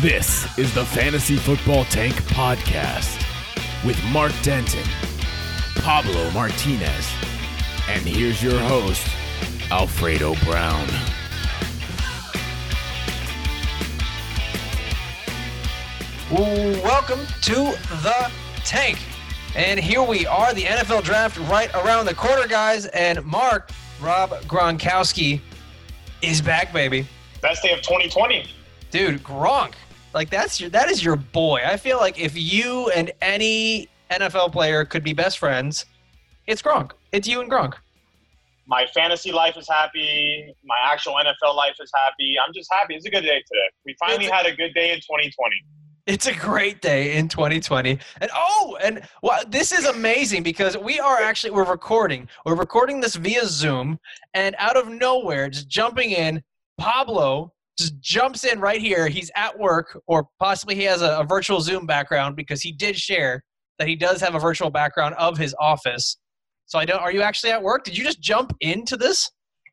This is the Fantasy Football Tank Podcast with Mark Denton, Pablo Martinez, and here's your host, Alfredo Brown. Welcome to the tank. And here we are, the NFL draft right around the corner, guys. And Mark, Rob Gronkowski is back, baby. Best day of 2020. Dude, Gronk. Like that's your that is your boy. I feel like if you and any NFL player could be best friends, it's Gronk. It's you and Gronk. My fantasy life is happy. My actual NFL life is happy. I'm just happy. It's a good day today. We finally a- had a good day in 2020. It's a great day in 2020. And oh, and well, this is amazing because we are actually we're recording. We're recording this via Zoom, and out of nowhere, just jumping in, Pablo just jumps in right here. He's at work, or possibly he has a, a virtual Zoom background because he did share that he does have a virtual background of his office. So I don't. Are you actually at work? Did you just jump into this?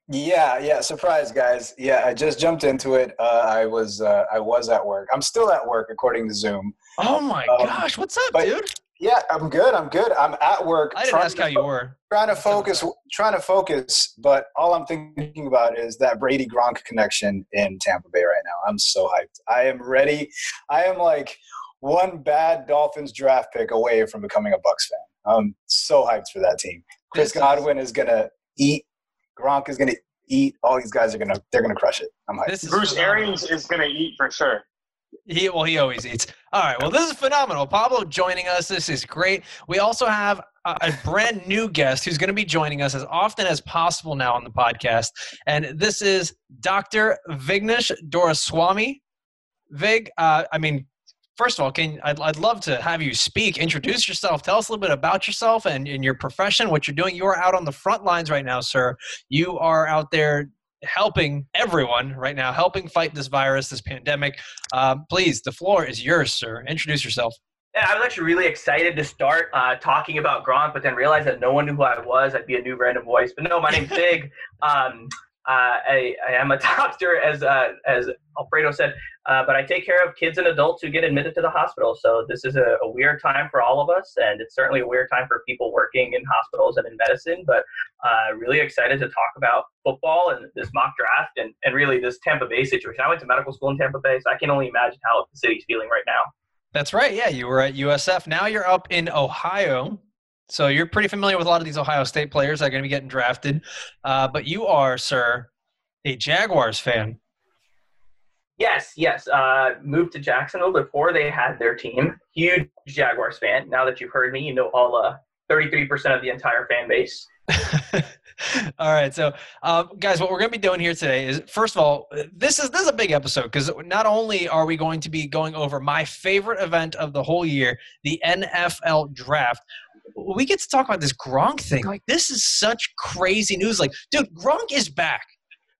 Yeah, yeah. Surprise, guys. Yeah, I just jumped into it. Uh, I was uh, I was at work. I'm still at work, according to Zoom. Oh my Um, gosh, what's up, but- dude? Yeah, I'm good. I'm good. I'm at work. I didn't trying ask to how you were. Trying to What's up, what's focus. Trying to focus. But all I'm thinking about is that Brady Gronk connection in Tampa Bay right now. I'm so hyped. I am ready. I am like one bad Dolphins draft pick away from becoming a Bucs fan. I'm so hyped for that team. Chris This Godwin is gonna eat. Gronk is gonna eat. All these guys are gonna. They're gonna crush it. I'm hyped. This is Bruce phenomenal. Arians is going to eat for sure. He well, he always eats. All right. Well, this is phenomenal. Pablo joining us. This is great. We also have a, a brand new guest who's going to be joining us as often as possible now on the podcast, and this is Dr. Vignesh Doraswamy. Vig, uh, I mean, first of all, can I'd, I'd love to have you speak, introduce yourself, tell us a little bit about yourself and, and your profession, what you're doing. You are out on the front lines right now, sir. You are out there helping everyone right now, helping fight this virus, this pandemic. Um, please, the floor is yours, sir. Introduce yourself. Yeah, I was actually really excited to start uh, talking about Gronk, but then realized that no one knew who I was. I'd be a new random voice. But no, my name's Vig. Um, uh, I, I am a doctor, as uh, as Alfredo said, uh, but I take care of kids and adults who get admitted to the hospital. So this is a, a weird time for all of us, and it's certainly a weird time for people working in hospitals and in medicine. But uh, really excited to talk about football and this mock draft, and, and really this Tampa Bay situation. I went to medical school in Tampa Bay, so I can only imagine how the city's feeling right now. That's right. Yeah, you were at USF. Now you're up in Ohio. So you're pretty familiar with a lot of these Ohio State players that are going to be getting drafted. Uh, but you are, sir, a Jaguars fan. Yes, yes. Uh, moved to Jacksonville before they had their team. Huge Jaguars fan. Now that you've heard me, you know all uh, 33% of the entire fan base. all right, so um, guys, what we're going to be doing here today is, first of all, this is this is a big episode because not only are we going to be going over my favorite event of the whole year, the NFL Draft, we get to talk about this Gronk thing. Like, this is such crazy news. Like, dude, Gronk is back.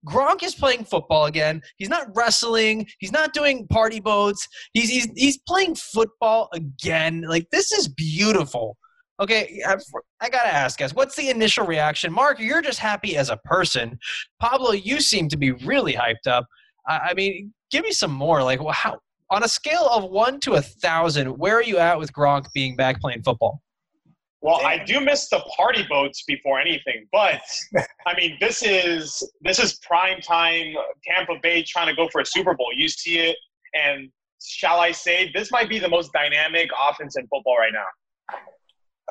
Gronk is playing football again. He's not wrestling. He's not doing party boats. He's he's he's playing football again. Like this is beautiful. Okay, I, I gotta ask guys, what's the initial reaction? Mark, you're just happy as a person. Pablo, you seem to be really hyped up. I, I mean, give me some more. Like, well, how on a scale of one to a thousand, where are you at with Gronk being back playing football? Well, I do miss the party boats before anything, but I mean, this is this is prime time Tampa Bay trying to go for a Super Bowl. You see it, and shall I say, this might be the most dynamic offense in football right now.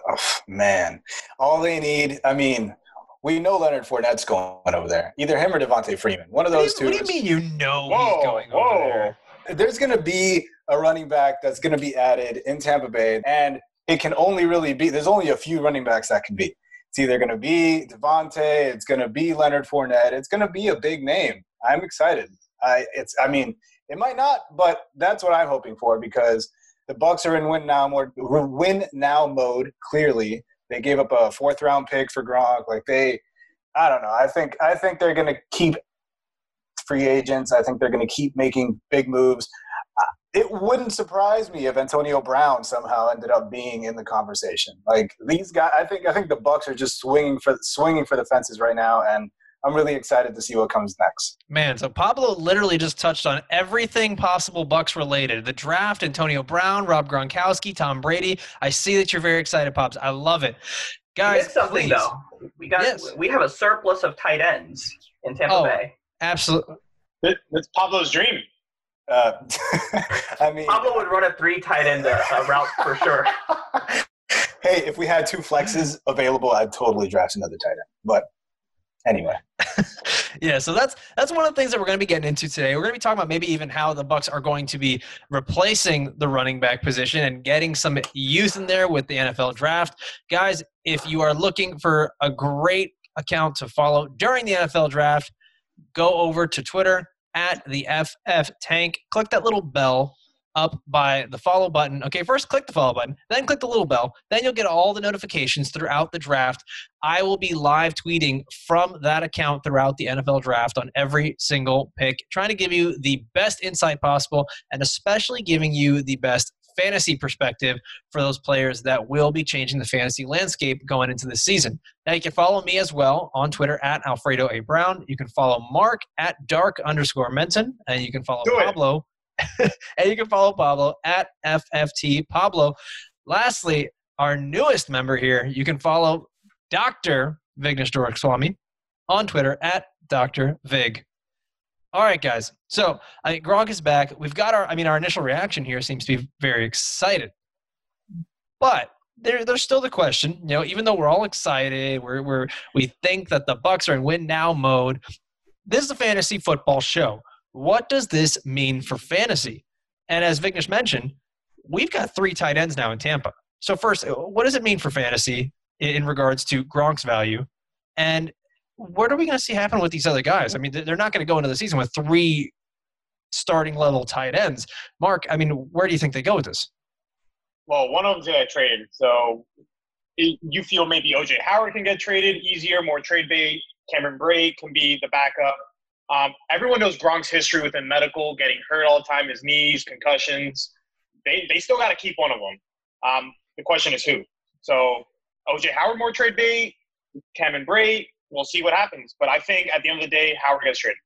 Oh, man, all they need. I mean, we know Leonard Fournette's going over there. Either him or Devonta Freeman. One of those do, you, two. what do you mean you know Whoa, he's going whoa. over there? There's going to be a running back that's going to be added in Tampa Bay, and it can only really be. There's only a few running backs that can be. It's either going to be Devonta, it's going to be Leonard Fournette, it's going to be a big name. I'm excited. I it's. I mean, it might not, but that's what I'm hoping for because the Bucs are in win now mode. Win now mode. Clearly, they gave up a fourth round pick for Gronk. Like they, I don't know. I think I think they're going to keep free agents. I think they're going to keep making big moves. Uh, It wouldn't surprise me if Antonio Brown somehow ended up being in the conversation. Like these guys, I think I think the Bucs are just swinging for swinging for the fences right now, and I'm really excited to see what comes next. Man, so Pablo literally just touched on everything possible Bucs related. The draft, Antonio Brown, Rob Gronkowski, Tom Brady. I see that you're very excited, Pops. I love it. Guys, something please. though. We got Yes. we have a surplus of tight ends in Tampa Oh. Bay. Absolutely. It- It's Pablo's dream. Uh, I mean, Pablo would run a three tight end uh, uh, route for sure. hey, if we had two flexes available, I'd totally draft another tight end. But anyway, yeah, so that's that's one of the things that we're going to be getting into today. We're going to be talking about maybe even how the Bucs are going to be replacing the running back position and getting some youth in there with the NFL draft. Guys, if you are looking for a great account to follow during the NFL draft, go over to Twitter at the FF Tank. Click that little bell up by the follow button. Okay, first click the follow button, then click the little bell. Then you'll get all the notifications throughout the draft. I will be live tweeting from that account throughout the NFL draft on every single pick, trying to give you the best insight possible and especially giving you the best fantasy perspective for those players that will be changing the fantasy landscape going into the season. Now you can follow me as well on Twitter at Alfredo A. Brown. You can follow Mark at dark underscore Menton, and you can follow Do. Pablo. and you can follow Pablo at FFT Pablo. Lastly, our newest member here, you can follow Dr. Vignesh Swami on Twitter at Dr. Vig. All right, guys. So I mean, Gronk is back. We've got our, I mean, our initial reaction here seems to be very excited. But there, there's still the question, you know, even though we're all excited, we're, we're, we think that the Bucs are in win now mode. This is a fantasy football show. What does this mean for fantasy? And as Vignesh mentioned, we've got three tight ends now in Tampa. So first, what does it mean for fantasy in in regards to Gronk's value? And what are we going to see happen with these other guys? I mean, they're not going to go into the season with three starting level tight ends. Mark, I mean, where do you think they go with this? Well, one of them get traded, so you feel maybe OJ Howard can get traded easier, more trade bait. Cameron Brate can be the backup. Um, everyone knows Gronk's history within medical, getting hurt all the time, his knees, concussions. They they still got to keep one of them. Um, the question is who. So OJ Howard more trade bait, Cameron Brate. We'll see what happens. But I think at the end of the day, Howard gets traded.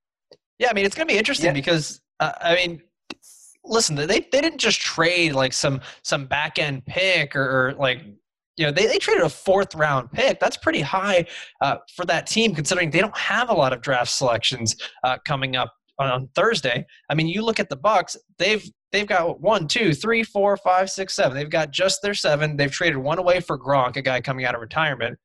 Yeah, I mean, it's going to be interesting Yeah. because uh, I mean, listen, they they didn't just trade like some some back end pick or, or like you know they, they traded a fourth round pick. That's pretty high uh, for that team considering they don't have a lot of draft selections uh, coming up on, on Thursday. I mean, you look at the Bucs; they've they've got one, two, three, four, five, six, seven. They've got just their seven. They've traded one away for Gronk, a guy coming out of retirement.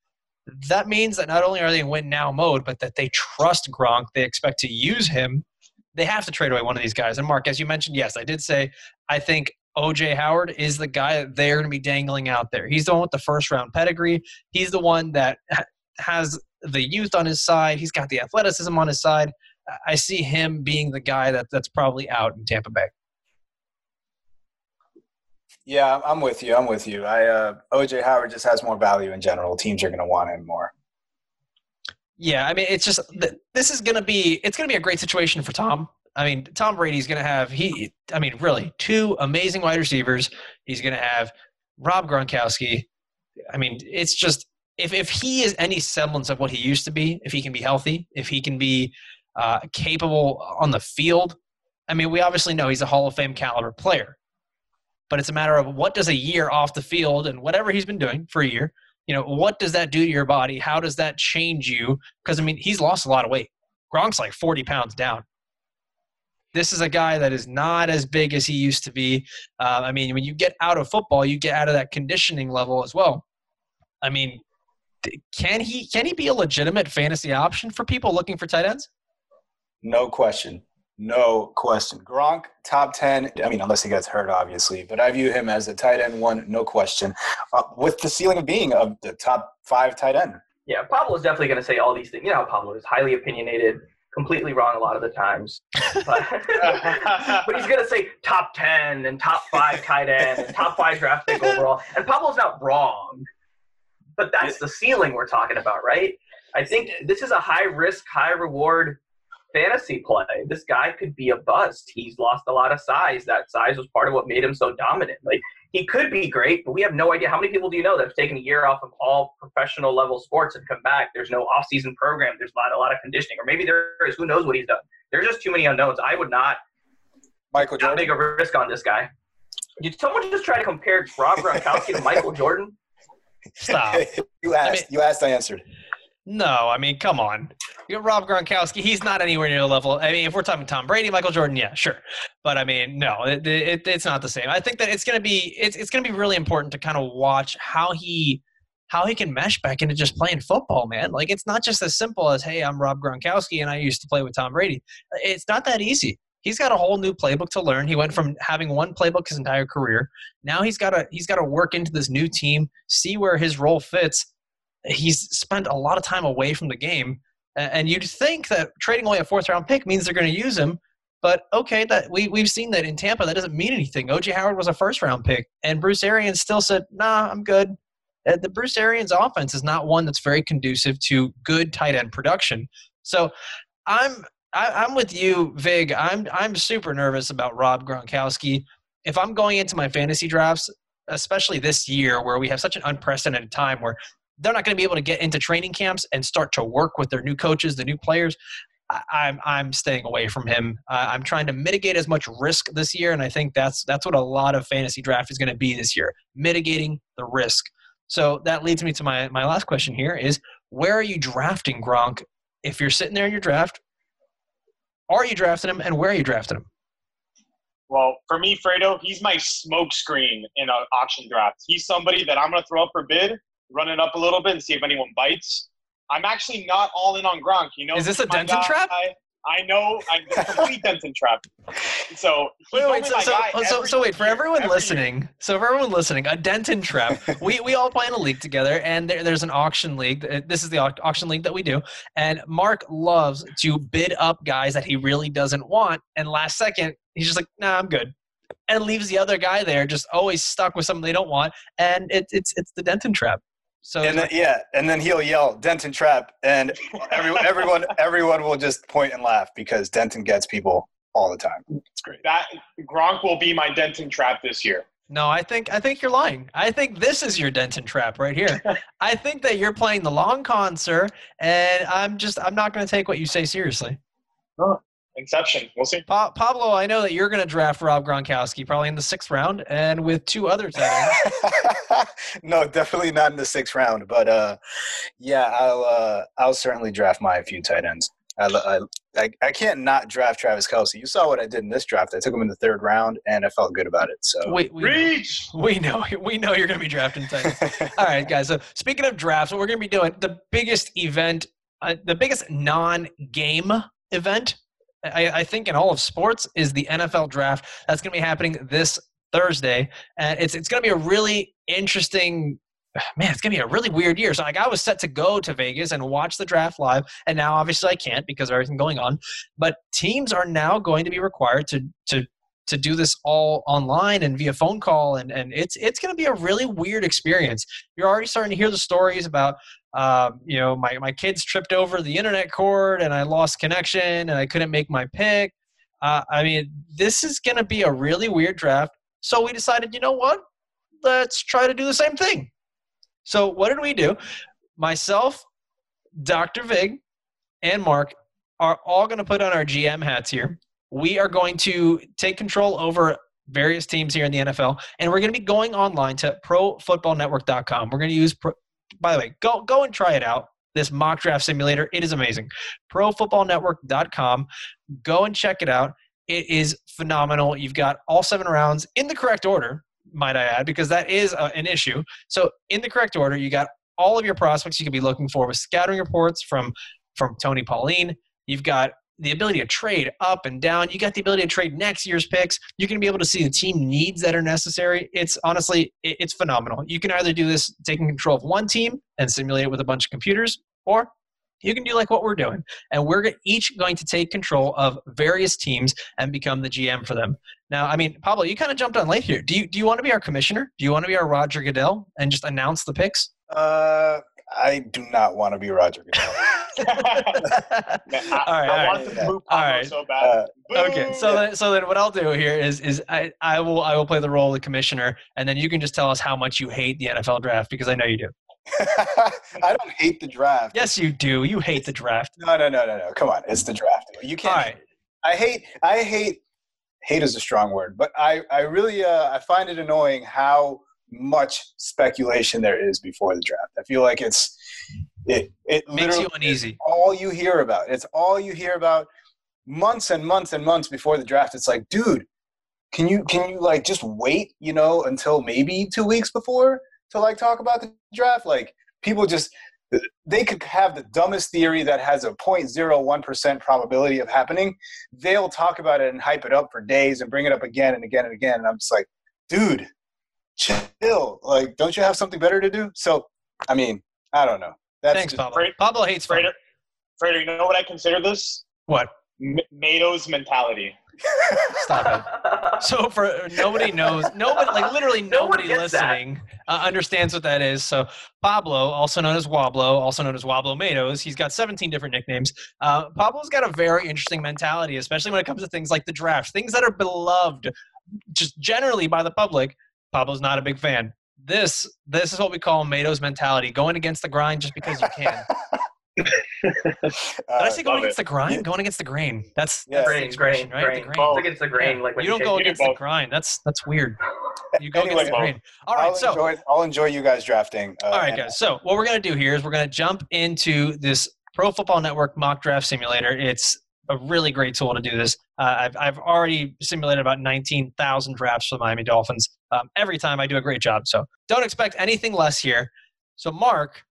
That means that not only are they in win now mode, but that they trust Gronk. They expect to use him they have to trade away one of these guys. And Mark, as you mentioned, yes, I did say I think OJ Howard is the guy that they're going to be dangling out there. He's the one with the first round pedigree. He's the one that has the youth on his side. He's got the athleticism on his side. I see him being the guy that, that's probably out in Tampa Bay. Yeah, I'm with you. I'm with you. I uh, OJ Howard just has more value in general. Teams are going to want him more. Yeah, I mean, it's just this is going to be it's going to be a great situation for Tom. I mean, Tom Brady's going to have he. I mean, really, two amazing wide receivers. He's going to have Rob Gronkowski. I mean, it's just if if he is any semblance of what he used to be, if he can be healthy, if he can be uh, capable on the field. I mean, we obviously know he's a Hall of Fame caliber player, but it's a matter of what does a year off the field and whatever he's been doing for a year. You know, what does that do to your body? How does that change you? Because I mean, he's lost a lot of weight. Gronk's like forty pounds down. This is a guy that is not as big as he used to be. Uh, I mean, when you get out of football, you get out of that conditioning level as well. I mean, can he can he be a legitimate fantasy option for people looking for tight ends? No question. No question. Gronk, top 10. I mean, unless he gets hurt, obviously, but I view him as a tight end one, no question, uh, with the ceiling of being of the top five tight end. Yeah, Pablo's definitely going to say all these things. You know how Pablo is highly opinionated, completely wrong a lot of the times. But, but he's going to say top 10 and top five tight end and top five draft pick overall. And Pablo's not wrong. But that's the ceiling we're talking about, right? I think this is a high risk, high reward fantasy play, this guy could be a bust. He's lost a lot of size. That size was part of what made him so dominant. Like he could be great, but we have no idea. How many people do you know that have taken a year off of all professional level sports and come back? There's no off season program. There's not a lot of conditioning, or maybe there is. Who knows what he's done? There's just too many unknowns. I would not Michael not Jordan. take a risk on this guy. Did someone just try to compare Rob Gronkowski to Michael Jordan? Stop. you asked. I mean- you asked. I answered. No, I mean, come on. You got Rob Gronkowski. He's not anywhere near the level. I mean, if we're talking Tom Brady, Michael Jordan, yeah, sure. But I mean, no, it, it, it's not the same. I think that it's going to be it's, it's going to be really important to kind of watch how he how he can mesh back into just playing football, man. Like it's not just as simple as, hey, I'm Rob Gronkowski and I used to play with Tom Brady. It's not that easy. He's got a whole new playbook to learn. He went from having one playbook his entire career. Now he's got to he's got to work into this new team, see where his role fits. He's spent a lot of time away from the game, and you'd think that trading away a fourth round pick means they're going to use him. But okay, that we we've seen that in Tampa. That doesn't mean anything. OJ Howard was a first round pick, and Bruce Arians still said, "Nah, I'm good." Uh, The Bruce Arians offense is not one that's very conducive to good tight end production. So, I'm I, I'm with you, Vig. I'm I'm super nervous about Rob Gronkowski. If I'm going into my fantasy drafts, especially this year where we have such an unprecedented time where they're not going to be able to get into training camps and start to work with their new coaches, the new players. I- I'm I'm staying away from him. Uh, I'm trying to mitigate as much risk this year, and I think that's that's what a lot of fantasy draft is going to be this year, mitigating the risk. So that leads me to my my last question here: is where are you drafting Gronk? If you're sitting there in your draft, are you drafting him, and where are you drafting him? Well, for me, Fredo, he's my smokescreen in an auction draft. He's somebody that I'm going to throw up for bid, run it up a little bit, and see if anyone bites. I'm actually not all in on Gronk. You know, Is this a Denton guy. trap? I know, I'm the complete Denton trap. So, Wait, wait, so, so, so, so wait, for everyone every year. listening, so for everyone listening, a Denton trap. we, we all play in a league together, and there, there's an auction league. Uh, This is the auction league that we do. And Mark loves to bid up guys that he really doesn't want. And last second, he's just like, nah, I'm good. And leaves the other guy there just always stuck with something they don't want. And it, it's, it's the Denton trap. So And then, yeah, and then he'll yell Denton trap, and every, everyone everyone will just point and laugh because Denton gets people all the time. It's great. That Gronk will be my Denton trap this year. No, I think I think you're lying. I think this is your Denton trap right here. I think that you're playing the long con, sir, and I'm just I'm not going to take what you say seriously. Inception. We'll see. Pa- Pablo, I know that you're going to draft Rob Gronkowski probably in the sixth round, and with two other tight ends. no, definitely not in the sixth round, but uh, yeah, I'll uh, I'll certainly draft my few tight ends. I, I, I, I can't not draft Travis Kelce. You saw what I did in this draft. I took him in the third round, and I felt good about it. So we, we, Reach. we know we know you're going to be drafting tight ends. All right, guys. So speaking of drafts, what we're going to be doing the biggest event, uh, the biggest non-game event, I, I think in all of sports is the NFL draft. That's going to be happening this Thursday, and it's it's going to be a really interesting. Man, it's gonna be a really weird year. So, like, I was set to go to Vegas and watch the draft live, and now obviously I can't because of everything going on. But teams are now going to be required to to to do this all online and via phone call and, and it's it's going to be a really weird experience. You're already starting to hear the stories about um, you know my, my kids tripped over the internet cord and i lost connection and i couldn't make my pick. Uh, i mean this is going to be a really weird draft. So we decided you know what? Let's try to do the same thing. So what did we do? Myself dr vig and mark are all going to put on our gm hats here we are going to take control over various teams here in the NFL, and we're going to be going online to ProFootballNetwork.com. We're going to use, pro, by the way, go go and try it out. This mock draft simulator, it is amazing. ProFootballNetwork.com. Go and check it out. It is phenomenal. You've got all seven rounds in the correct order, might I add, because that is uh, an issue. So in the correct order, you got all of your prospects you could be looking for with scouting reports from from Tony Pauline. You've got the ability to trade up and down. You got the ability to trade next year's picks. You're going to be able to see the team needs that are necessary. It's honestly, it's phenomenal. You can either do this taking control of one team and simulate it with a bunch of computers, or you can do like what we're doing. And we're each going to take control of various teams and become the GM for them. Now, I mean, Pablo, you kind of jumped on late here. Do you, do you want to be our commissioner? Do you want to be our Roger Goodell and just announce the picks? uh, I do not want to be Roger Goodell. Man, I, all right, I all wanted right. to boo All Pablo so bad. Uh, Okay, Boo! so then, so then what I'll do here is is I, I will I will play the role of the commissioner, and then you can just tell us how much you hate the NFL draft because I know you do. I don't hate the draft. Yes, you do. You hate the draft. No, no, no, no, no. Come on, it's the draft. You can't. right. I hate. I hate. Hate is a strong word, but I, I really, uh, I find it annoying how much speculation there is before the draft. I feel like it's, it, it Makes you uneasy. all you hear about. It's all you hear about months and months and months before the draft. It's like, dude, can you can you like just wait, you know, until maybe two weeks before to like talk about the draft? Like people just they could have the dumbest theory that has a 0.01% probability of happening. They'll talk about it and hype it up for days and bring it up again and again and again. And I'm just like, dude, chill. Like, don't you have something better to do? So, I mean, I don't know. That's Thanks, Pablo. Great. Pablo hates fun. Frater, Frater, you know what I consider this? What? M- Mato's mentality. Stop it. So for nobody knows, nobody like literally Nobody nobody listening uh, understands what that is. So Pablo, also known as Wablo, also known as Wablo Matos, he's got 17 different nicknames. Uh, Pablo's got a very interesting mentality, especially when it comes to things like the draft, things that are beloved just generally by the public. Pablo's not a big fan. This this is what we call Matos mentality, going against the grind just because you can. Did I Uh, say going love against the grind? Going against the grain. That's Yeah. that's the grain, expression, grain, right? grain. The grain. It's against the grain. Yeah. Like when you don't shake go it. You do against the grind. That's that's weird. You go Anyway, against the grain. All I'll so enjoy, I'll enjoy you guys drafting. Uh, all right, guys. So what we're gonna do here is we're gonna jump into this Pro Football Network mock draft simulator. It's a really great tool to do this. Uh, I've I've already simulated about nineteen thousand drafts for the Miami Dolphins. Um, every time I do a great job. So don't expect anything less here. So Mark,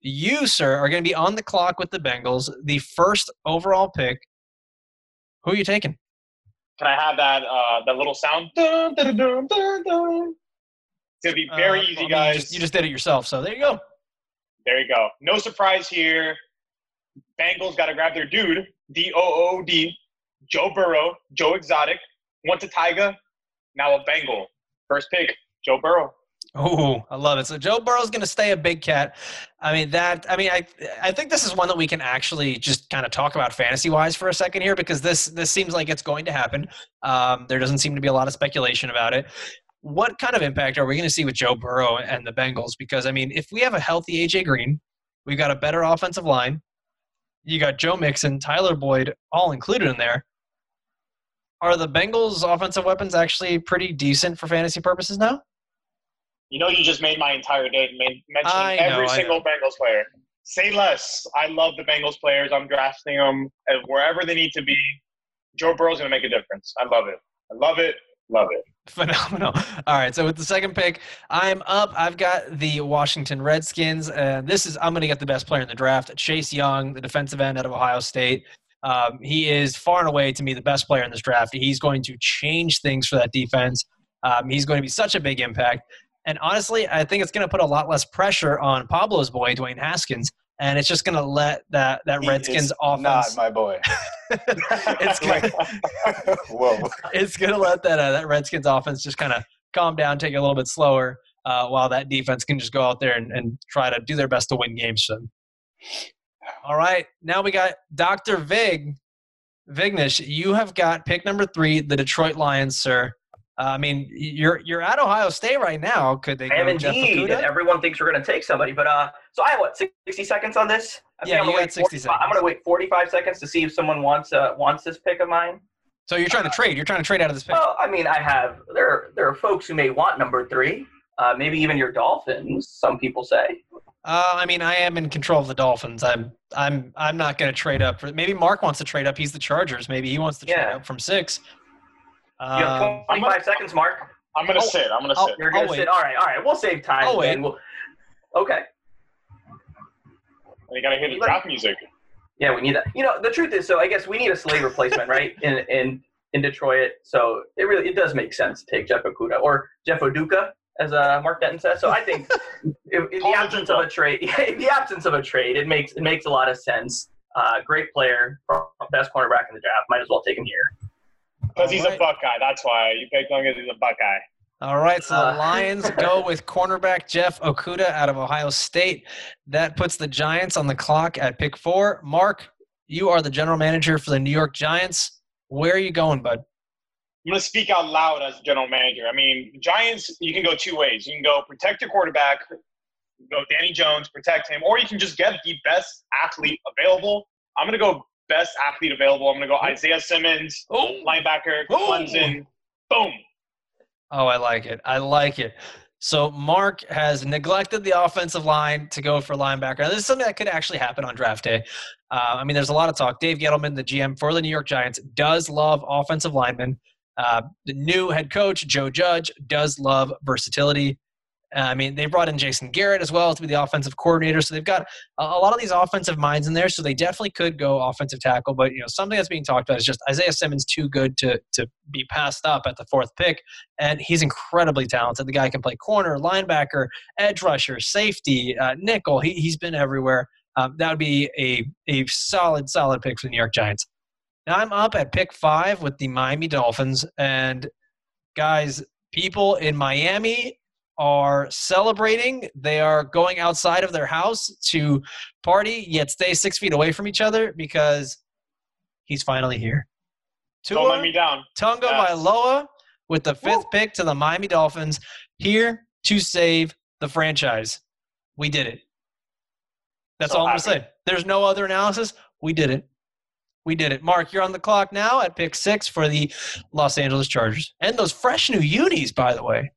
you sir are gonna be on the clock with the Bengals, the first overall pick. Who are you taking? Can I have that uh, that little sound? Dun, dun, dun, dun, dun. It's gonna be very Uh, easy, mean, guys. You just, you just did it yourself, so there you go. There you go. No surprise here. Bengals got to grab their dude, D O O D, Joe Burrow, Joe Exotic. Once a Tiger, now a Bengal. First pick, Joe Burrow. Oh, I love it. So Joe Burrow's going to stay a big cat. I mean that. I mean, I I think this is one that we can actually just kind of talk about fantasy wise for a second here because this this seems like it's going to happen. Um, there doesn't seem to be a lot of speculation about it. What kind of impact are we going to see with Joe Burrow and the Bengals? Because I mean, if we have a healthy AJ Green, we've got a better offensive line. You got Joe Mixon, Tyler Boyd, all included in there. Are the Bengals' offensive weapons actually pretty decent for fantasy purposes now? You know, you just made my entire day men- I mentioning know, every I single. Bengals player. Say less. I love the Bengals players. I'm drafting them wherever they need to be. Joe Burrow's going to make a difference. I love it. I love it. Love it. Phenomenal. All right, so with the second pick, I'm up. I've got the Washington Redskins, and this is I'm going to get the best player in the draft, Chase Young, the defensive end out of Ohio State. Um, he is far and away to me the best player in this draft. He's going to change things for that defense. Um, he's going to be such a big impact, and honestly, I think it's going to put a lot less pressure on Pablo's boy, Dwayne Haskins, and it's just going to let that that He Redskins offense. Not my boy. it's going Whoa. it's gonna let that uh, that Redskins offense just kind of calm down, take it a little bit slower, uh, while that defense can just go out there and, and try to do their best to win games. All right, now we got Doctor Vig, Vignesh. You have got pick number three, the Detroit Lions, sir. Uh, I mean, you're you're at Ohio State right now. Could they I am indeed, and everyone thinks we're going to take somebody. But uh, so I have what sixty seconds on this. I yeah, I'm you got wait 60 45 I'm going to wait forty-five seconds to see if someone wants uh wants this pick of mine. So you're trying to trade. You're trying to trade out of this pick. Well, I mean, I have there. There are folks who may want number three. Uh, maybe even your Dolphins. Some people say. Uh, I mean, I am in control of the Dolphins. I'm, I'm, I'm not going to trade up. For, maybe Mark wants to trade up. He's the Chargers. Maybe he wants to trade Yeah. up from six. You have Um, twenty-five seconds, Mark. I'm going to Oh, sit. I'm going to sit. You're going to sit. All right, all right. We'll save time. I'll wait. We'll, okay. And you got to hear the draft music. Yeah, we need that. You know, the truth is, so I guess we need a Slay replacement, right? In in in Detroit, so it really it does make sense to take Jeff Okudah or Jeff Oduka, as uh, Mark Denton says. So I think in, in the absence of a trade, in the absence of a trade, it makes it makes a lot of sense. Uh, great player, best cornerback in the draft. Might as well take him here. Because he's Alright. a Buckeye. That's why. You picked him because he's a Buckeye. All right, so the Uh. Lions go with cornerback Jeff Okudah out of Ohio State. That puts the Giants on the clock at pick four. Mark, you are the general manager for the New York Giants. Where are you going, bud? I'm going to speak out loud as general manager. I mean, Giants, you can go two ways. You can go protect your quarterback, go Danny Jones, protect him, or you can just get the best athlete available. I'm going to go best athlete available. I'm going to go Isaiah Simmons, Oh, linebacker, Oh. Clemson. Boom. oh, I like it. I like it. So Mark has neglected the offensive line to go for linebacker. Now, this is something that could actually happen on draft day. Uh, I mean, there's a lot of talk. Dave Gettleman, the GM for the New York Giants, does love offensive linemen. Uh, the new head coach, Joe Judge, does love versatility. Uh, I mean, they brought in Jason Garrett as well to be the offensive coordinator. So they've got a, lot of these offensive minds in there. So they definitely could go offensive tackle. But you know, something that's being talked about is just Isaiah Simmons too good to to be passed up at the fourth pick, and he's incredibly talented. The guy can play corner, linebacker, edge rusher, safety, uh, nickel. He he's been everywhere. Um, that would be a a solid solid pick for the New York Giants. Now I'm up at pick five with the Miami Dolphins, and guys, people in Miami are celebrating. They are going outside of their house to party, yet stay six feet away from each other because he's finally here. Don't let Tua me down. Tunga Yes. Vailoa with the fifth pick to the Miami Dolphins here to save the franchise. We did it. That's So all I'm going to say. There's no other analysis. We did it. We did it. Mark, you're on the clock now at pick six for the Los Angeles Chargers. And those fresh new unis, by the way.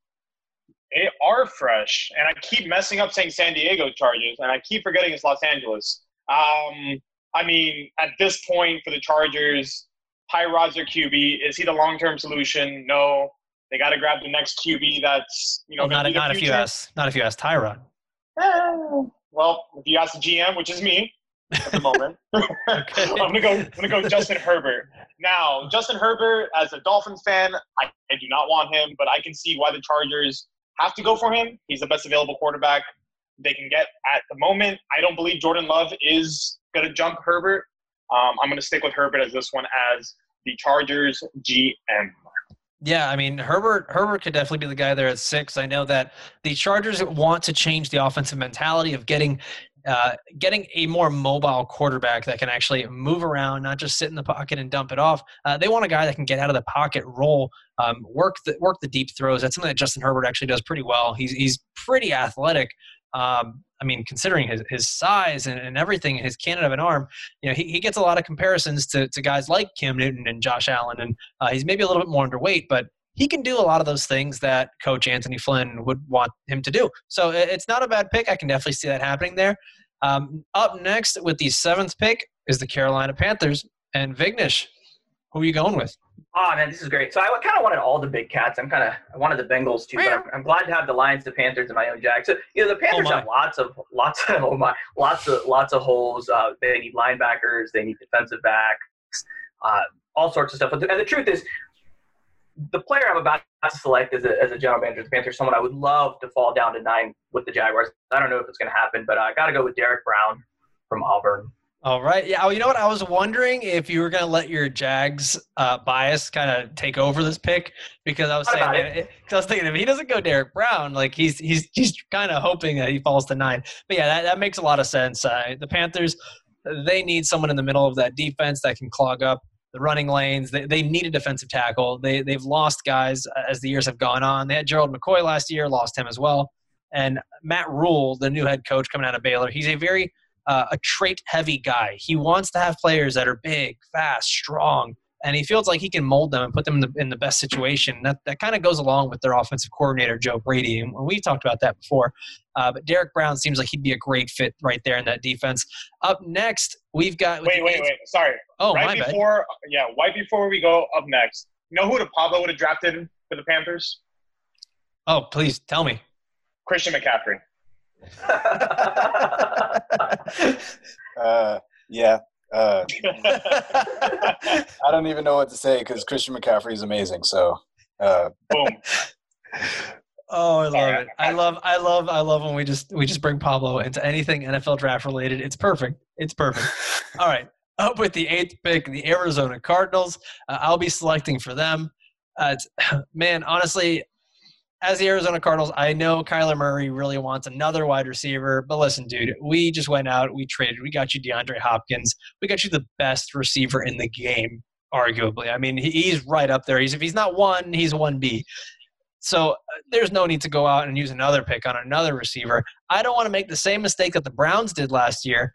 They are fresh, and I keep messing up saying San Diego Chargers, and I keep forgetting it's Los Angeles. Um, I mean, at this point for the Chargers, Tyrod's their QB. Is he the long-term solution? No. They got to grab the next QB that's you know Well, not, gonna be the not if you ask. Not if you ask Tyrod. Eh, Well, if you ask the GM, which is me at the moment, Okay. I'm gonna go. I'm gonna go Justin Herbert. Now, Justin Herbert, as a Dolphins fan, I, I do not want him, but I can see why the Chargers have to go for him. He's the best available quarterback they can get at the moment. I don't believe Jordan Love is gonna jump Herbert. Um, I'm gonna stick with Herbert as this one as the Chargers GM. Yeah, I mean Herbert. Herbert could definitely be the guy there at six. I know that the Chargers want to change the offensive mentality of getting, uh, getting a more mobile quarterback that can actually move around, not just sit in the pocket and dump it off. Uh, they want a guy that can get out of the pocket, roll, um, work the work the deep throws. That's something that Justin Herbert actually does pretty well. He's he's pretty athletic. Um, I mean, considering his, his size and, and everything, his cannon of an arm, you know, he, he gets a lot of comparisons to, to guys like Cam Newton and Josh Allen, and uh, he's maybe a little bit more underweight, but he can do a lot of those things that Coach Anthony Lynn would want him to do. So it's not a bad pick. I can definitely see that happening there. Um, up next with the seventh pick is the Carolina Panthers and Vignesh. Who are you going with? Oh man, this is great. So I kind of wanted all the big cats. I'm kind of I wanted the Bengals too, but I'm, I'm glad to have the Lions, the Panthers, and my own Jags. So you know the Panthers my. have lots of lots of oh my, lots of lots of holes. Uh, they need linebackers, they need defensive backs, uh, all sorts of stuff. But the, and the truth is, the player I'm about to select as a, as a general manager of the Panthers, someone I would love to fall down to nine with the Jaguars. I don't know if it's going to happen, but I got to go with Derrick Brown from Auburn. All right. Yeah. Oh, you know what? I was wondering if you were going to let your Jags uh, bias kind of take over this pick because I was saying, that- cause I was thinking if he doesn't go Derrick Brown, like he's he's he's kind of hoping that he falls to nine. But yeah, that, that makes a lot of sense. Uh, the Panthers, they need someone in the middle of that defense that can clog up the running lanes. They, they need a defensive tackle. They they've lost guys as the years have gone on. They had Gerald McCoy last year, lost him as well. And Matt Rhule, the new head coach coming out of Baylor, he's a very uh, a trait heavy guy. He wants to have players that are big, fast, strong, and he feels like he can mold them and put them in the, in the best situation. That, that kind of goes along with their offensive coordinator, Joe Brady. And we've talked about that before. Uh, but Derrick Brown seems like he'd be a great fit right there in that defense. Up next, we've got. Wait, wait, wait. Sorry. Oh, my right bad. before, yeah, right before we go up next. You know who the Pablo would have drafted for the Panthers? Oh, please tell me. Christian McCaffrey. Uh, yeah. Uh, I don't even know what to say because Christian McCaffrey is amazing. So, uh, Boom. Oh, I love Sorry, it. I love, I love, I love when we just we just bring Pablo into anything NFL draft related. It's perfect. It's perfect. All right, up with the eighth pick, the Arizona Cardinals. Uh, I'll be selecting for them. Uh, man, honestly, as the Arizona Cardinals, I know Kyler Murray really wants another wide receiver, but listen, dude, we just went out, we traded, we got you DeAndre Hopkins, we got you the best receiver in the game, arguably. I mean, he's right up there. He's if he's not one, he's one B. So uh, there's no need to go out and use another pick on another receiver. I don't want to make the same mistake that the Browns did last year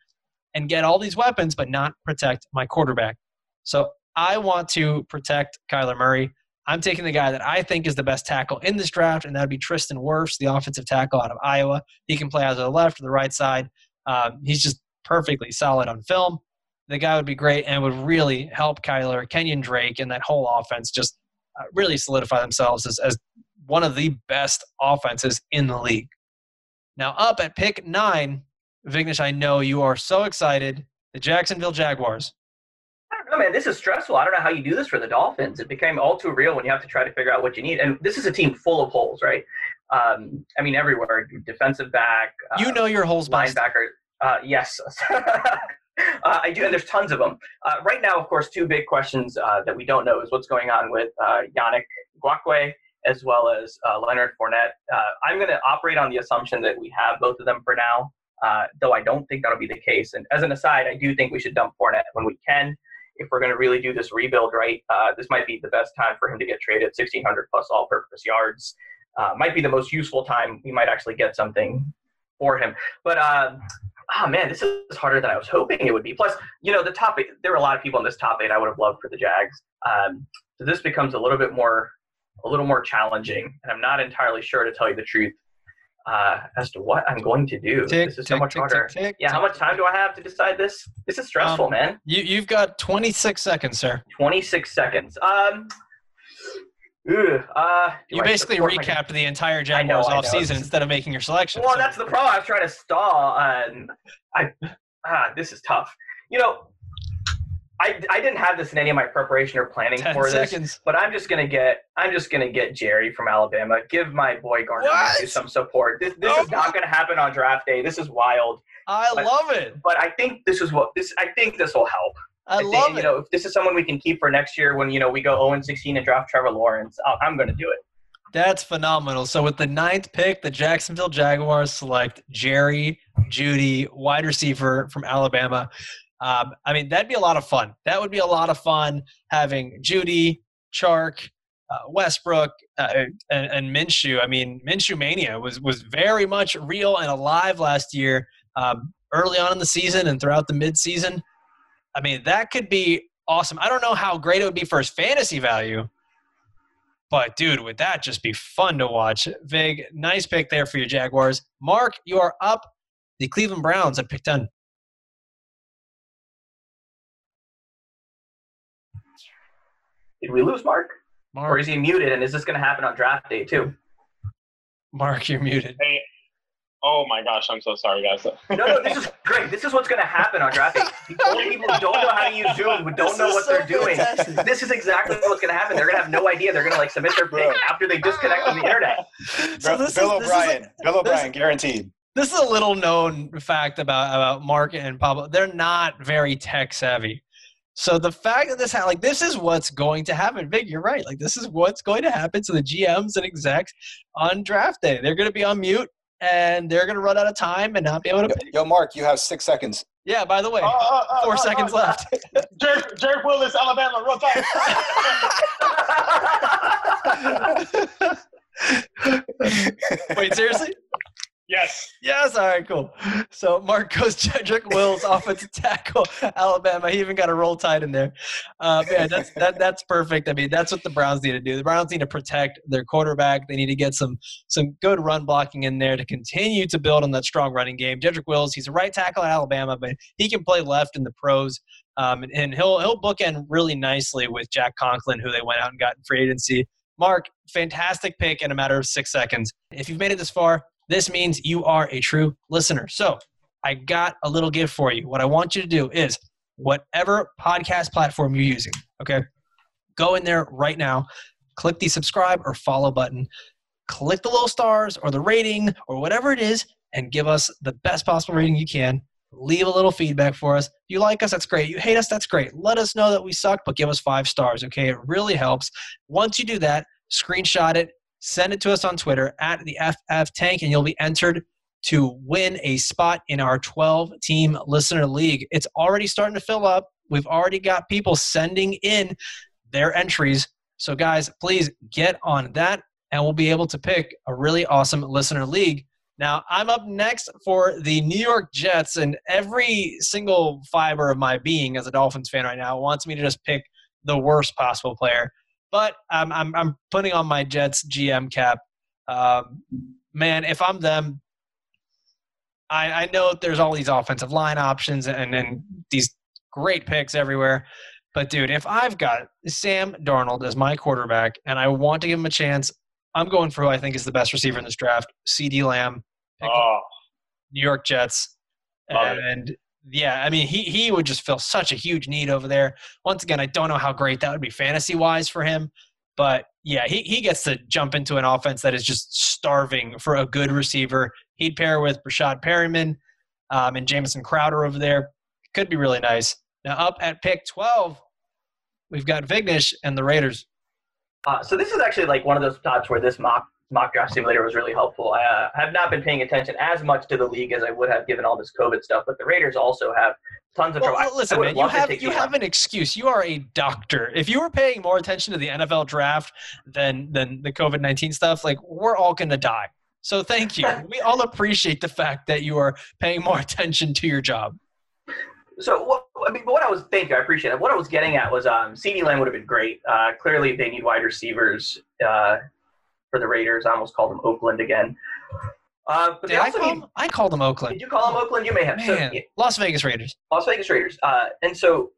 and get all these weapons but not protect my quarterback. So I want to protect Kyler Murray. I'm taking the guy that I think is the best tackle in this draft, and that would be Tristan Wirfs, the offensive tackle out of Iowa. He can play either the left or the right side. Um, he's just perfectly solid on film. The guy would be great and would really help Kyler, Kenyan Drake, and that whole offense just uh, really solidify themselves as, as one of the best offenses in the league. Now, up at pick nine, Vignesh, I know you are so excited. The Jacksonville Jaguars. Know, man. This is stressful. I don't know how you do this for the Dolphins. It became all too real when you have to try to figure out what you need. And this is a team full of holes, right? Um, I mean, everywhere. Defensive back. Uh, you know your holes. Linebacker. Uh, yes. uh, I do, and there's tons of them. Uh, right now, of course, two big questions uh, that we don't know is what's going on with uh, Yannick Ngakoue as well as Leonard Fournette. I'm going to operate on the assumption that we have both of them for now, though I don't think that'll be the case. And as an aside, I do think we should dump Fournette when we can if we're going to really do this rebuild right, uh, this might be the best time for him to get traded 1,600 plus all purpose yards. Uh, might be the most useful time we might actually get something for him. But, uh, oh man, this is harder than I was hoping it would be. Plus, you know, the top eight, there were a lot of people in this top eight I would have loved for the Jags. Um, so this becomes a little bit more, a little more challenging. And I'm not entirely sure to tell you the truth uh, as to what I'm going to do. Tick, this is tick, so much tick, harder. yeah, how much time do I have to decide this? This is stressful, Um, man. You, you've got 26 seconds, sir. 26 seconds. Um, ugh, uh, You basically support my- recapped the entire Jaguars I know. offseason instead of making your selection. Well, so- that's the problem. I was trying to stall. Um, I ah, this is tough. You know, I I didn't have this in any of my preparation or planning 10 for this. But I'm just gonna get I'm just gonna get Jerry from Alabama. Give my boy? Minshew some support. This this Oh is not gonna happen on draft day. This is wild. I but- love it. But I think this is what this I think this will help. I think, love you it. know, if this is someone we can keep for next year when you know we go 0 and 16 and draft Trevor Lawrence, I'll, I'm going to do it. That's phenomenal. So with the ninth pick, the Jacksonville Jaguars select Jerry Jeudy, wide receiver from Alabama. Um, I mean, that'd be a lot of fun. That would be a lot of fun having Jeudy, Chark, uh, Westbrook, uh, and, and Minshew. I mean, Minshew mania was was very much real and alive last year, um, early on in the season and throughout the midseason. I mean, that could be awesome. I don't know how great it would be for his fantasy value, but dude, would that just be fun to watch? Vig, nice pick there for your Jaguars. Mark, you are up. The Cleveland Browns at picked 10. Did we lose Mark? Or is he muted? And is this going to happen on draft day too? Mark, you're muted. Hey, oh my gosh, I'm so sorry, guys. No, no, this is great. This is what's going to happen on draft day. The only people who don't know how to use Zoom, who don't know what they're doing, this is exactly what's going to happen. They're going to have no idea. They're going to like submit their pick after they disconnect from the internet. So Bill this is- Bill this is a- O'Brien. Bill O'Brien, guaranteed. This is a little known fact about, about Mark and Pablo. They're not very tech savvy. So the fact that this ha- like this is what's going to happen. Vig, you're right. Like this is what's going to happen to the GMs and execs on draft day. They're going to be on mute and they're going to run out of time and not be able to Yo, pick. yo, Mark, you have six seconds. Yeah. By the way, Oh, oh, oh, four oh, oh. seconds left. Jerk, Jerry Willis, Alabama, real fast. Wait, seriously? Yes. All right. Cool. So Mark goes Jedrick Wills, offensive tackle, Alabama. He even got a roll tide in there. Uh, yeah, that's that, that's perfect. I mean, that's what the Browns need to do. The Browns need to protect their quarterback. They need to get some some good run blocking in there to continue to build on that strong running game. Jedrick Wills, he's a right tackle at Alabama, but he can play left in the pros. Um, and, and he'll he'll bookend really nicely with Jack Conklin, who they went out and got in free agency. Mark, fantastic pick in a matter of six seconds. If you've made it this far, this means you are a true listener. So I got a little gift for you. What I want you to do is whatever podcast platform you're using, okay, go in there right now, click the subscribe or follow button, click the little stars or the rating or whatever it is, and give us the best possible rating you can. Leave a little feedback for us. If you like us, that's great. You hate us, that's great. Let us know that we suck, but give us five stars, okay? It really helps. Once you do that, screenshot it, send it to us on Twitter at the FF Tank, and you'll be entered to win a spot in our 12 team listener league. It's already starting to fill up. We've already got people sending in their entries. So, guys, please get on that, and we'll be able to pick a really awesome listener league. Now, I'm up next for the New York Jets, and every single fiber of my being as a Dolphins fan right now wants me to just pick the worst possible player. But I'm, I'm, I'm putting on my Jets GM cap. Um, man, if I'm them, I, I know there's all these offensive line options and, and these great picks everywhere. But dude, if I've got Sam Darnold as my quarterback and I want to give him a chance, I'm going for who I think is the best receiver in this draft, CeeDee Lamb, Oh, New York Jets. Love it. Yeah, I mean, he he would just fill such a huge need over there. Once again, I don't know how great that would be fantasy wise for him, but yeah, he, he gets to jump into an offense that is just starving for a good receiver. He'd pair with Breshad Perryman um, and Jamison Crowder over there. Could be really nice. Now, up at pick 12, we've got Vignesh and the Raiders. Uh, so this is actually like one of those spots where this mock mock draft simulator was really helpful. I uh, have not been paying attention as much to the league as I would have given all this COVID stuff, but the Raiders also have tons of Well, trouble. Listen, man, you have you have an excuse. You are a doctor. If you were paying more attention to the NFL draft than than the COVID nineteen stuff, like we're all gonna die. So thank you. we all appreciate the fact that you are paying more attention to your job. So what I mean, what I was thinking, I appreciate it. What I was getting at was um, CeeDee Lamb would have been great. Uh, clearly, they need wide receivers uh, for the Raiders. I almost called them Oakland again. Uh, but Did they I call need. them? I called them Oakland. Did you call them Oakland? You may have. So, Man, yeah, Las Vegas Raiders. Las Vegas Raiders. Uh, and so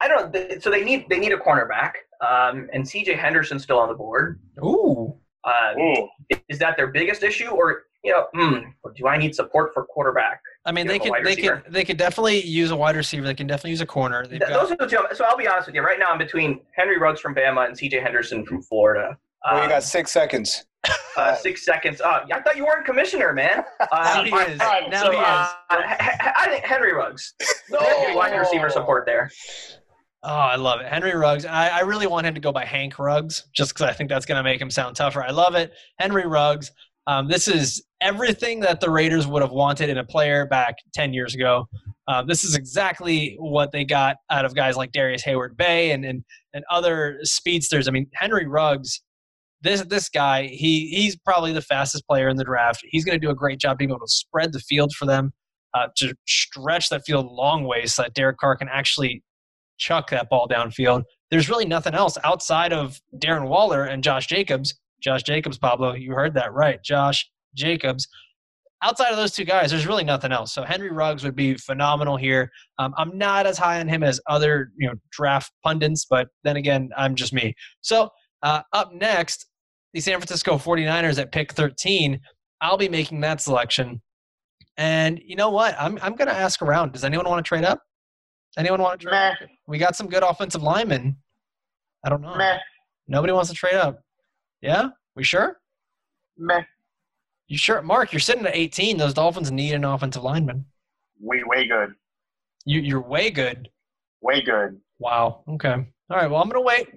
I don't. know. they- So they need they need a cornerback. Um, and C.J. Henderson's still on the board. Ooh. Uh, ooh. is that their biggest issue, or you know, hmm, or do I need support for quarterback? I mean, they could they receiver? could they could definitely use a wide receiver. They can definitely use a corner. Th- got, Those are the two. So I'll be honest with you. Right now, I'm between Henry Ruggs from Bama and C.J. Henderson from Florida. Well, you Um, got six seconds. uh, six seconds. Oh, I thought you weren't commissioner, man. now Um, he is. God. Now so, he is. uh, I, I- I think Henry Ruggs. They're wide receiver support there. Oh, I love it. Henry Ruggs. I, I really want him to go by Hank Ruggs just because I think that's going to make him sound tougher. I love it. Henry Ruggs. Um, this is everything that the Raiders would have wanted in a player back 10 years ago. Uh, this is exactly what they got out of guys like Darrius Heyward-Bey and, and, and other speedsters. I mean, Henry Ruggs, this, this guy, he, he's probably the fastest player in the draft. He's going to do a great job being able to spread the field for them, uh, to stretch that field long ways so that Derek Carr can actually chuck that ball downfield. There's really nothing else outside of Darren Waller and Josh Jacobs. Josh Jacobs, Pablo, you heard that right. Josh Jacobs. Outside of those two guys, there's really nothing else. So Henry Ruggs would be phenomenal here. Um, I'm not as high on him as other you know draft pundits, but then again, I'm just me. So uh, up next, the San Francisco 49ers at pick 13. I'll be making that selection. And you know what? I'm I'm gonna ask around. Does anyone want to trade up? Anyone want to trade? Meh, We got some good offensive linemen. I don't know. meh, Nobody wants to trade up. Yeah? We sure? meh. You sure? Mark, you're sitting at 18. Those Dolphins need an offensive lineman. Way, way good. You, you're way good. Way good. Wow. Okay. All right. Well, I'm going to wait.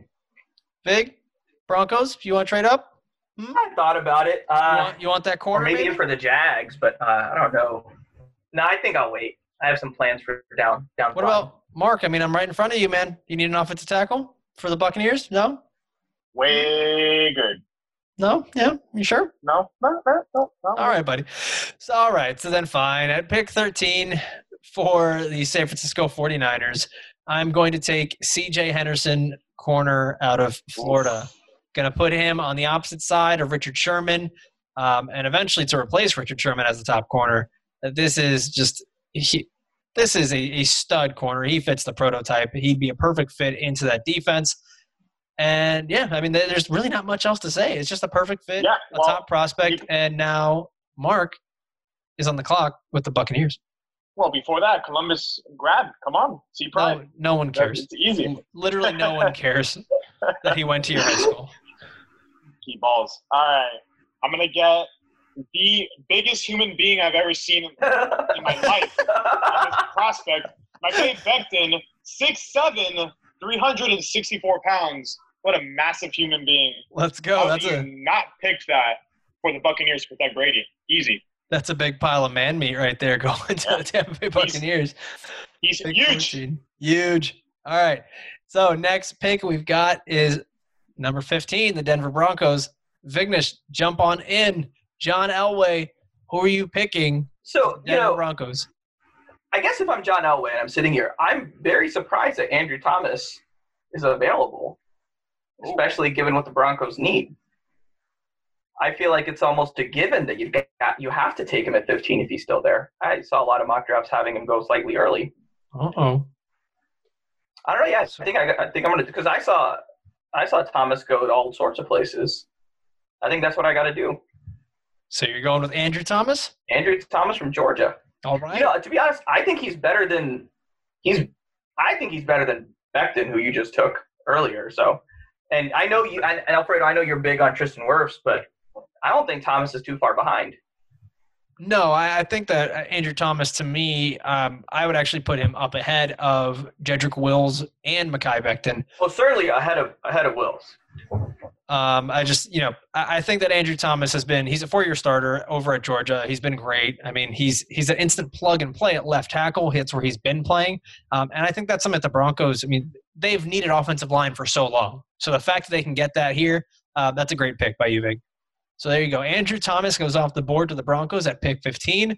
Big Broncos, you want to trade up? I thought about it. You, Uh, want, you want that or corner? maybe maybe? in for the Jags, but uh, I don't know. No, I think I'll wait. I have some plans for down down. What the line. about Mark? I mean, I'm right in front of you, man. You need an offensive tackle for the Buccaneers? No? Way good. No? Yeah? You sure? No, no, no, no. no. All right, buddy. So, all right. So then, fine. At pick 13 for the San Francisco 49ers, I'm going to take CJ Henderson, corner out of Florida. Going to put him on the opposite side of Richard Sherman, um, and eventually to replace Richard Sherman as the top corner. Uh, This is just. He, this is a, a stud corner. He fits the prototype. He'd be a perfect fit into that defense. And yeah, I mean, there's really not much else to say. It's just a perfect fit Yeah, a top prospect, and now Mark is on the clock with the Buccaneers. Well, before that, Columbus grabbed. Come on, see pride. No, no one cares. It's easy. Literally, no one cares that he went to your high school. Key balls. All right, I'm gonna get the biggest human being I've ever seen in my life on this prospect. Mekhi Becton, 6'7", 364 pounds, what a massive human being. Let's go. How That's a not pick that for the Buccaneers to protect Brady? Easy. that's a big pile of man meat right there going to Yeah. the Tampa Bay Buccaneers. He's Big huge. protein. Huge. All right. So next pick we've got is number 15, the Denver Broncos. Vignesh, jump on in. John Elway, who are you picking? So you Denver know, Broncos. I guess if I'm John Elway and I'm sitting here, I'm very surprised that Andrew Thomas is available, especially given what the Broncos need. I feel like it's almost a given that you've got you have to take him at 15 if he's still there. I saw a lot of mock drafts having him go slightly early. Uh oh. I don't know. Yeah, I think I, I think I'm gonna because I saw I saw Thomas go to all sorts of places. I think that's what I got to do. So you're going with Andrew Thomas? Andrew Thomas from Georgia. All right. You know, to be honest, I think he's better than he's. I think he's better than Becton, who you just took earlier. So, and I know you, and, and Alfredo, I know you're big on Tristan Wirfs, but I don't think Thomas is too far behind. No, I, I think that uh, Andrew Thomas, to me, um, I would actually put him up ahead of Jedrick Wills and Mekhi Becton. Well, certainly ahead of ahead of Wills. Um, I just, you know, I, I think that Andrew Thomas has been, he's a four year starter over at Georgia. He's been great. I mean, he's he's an instant plug and play at left tackle. Hits where he's been playing. Um, and I think that's something that the Broncos, I mean, they've needed offensive line for so long. So the fact that they can get that here, uh, that's a great pick by you, Vig. So there you go. Andrew Thomas goes off the board to the Broncos at pick 15.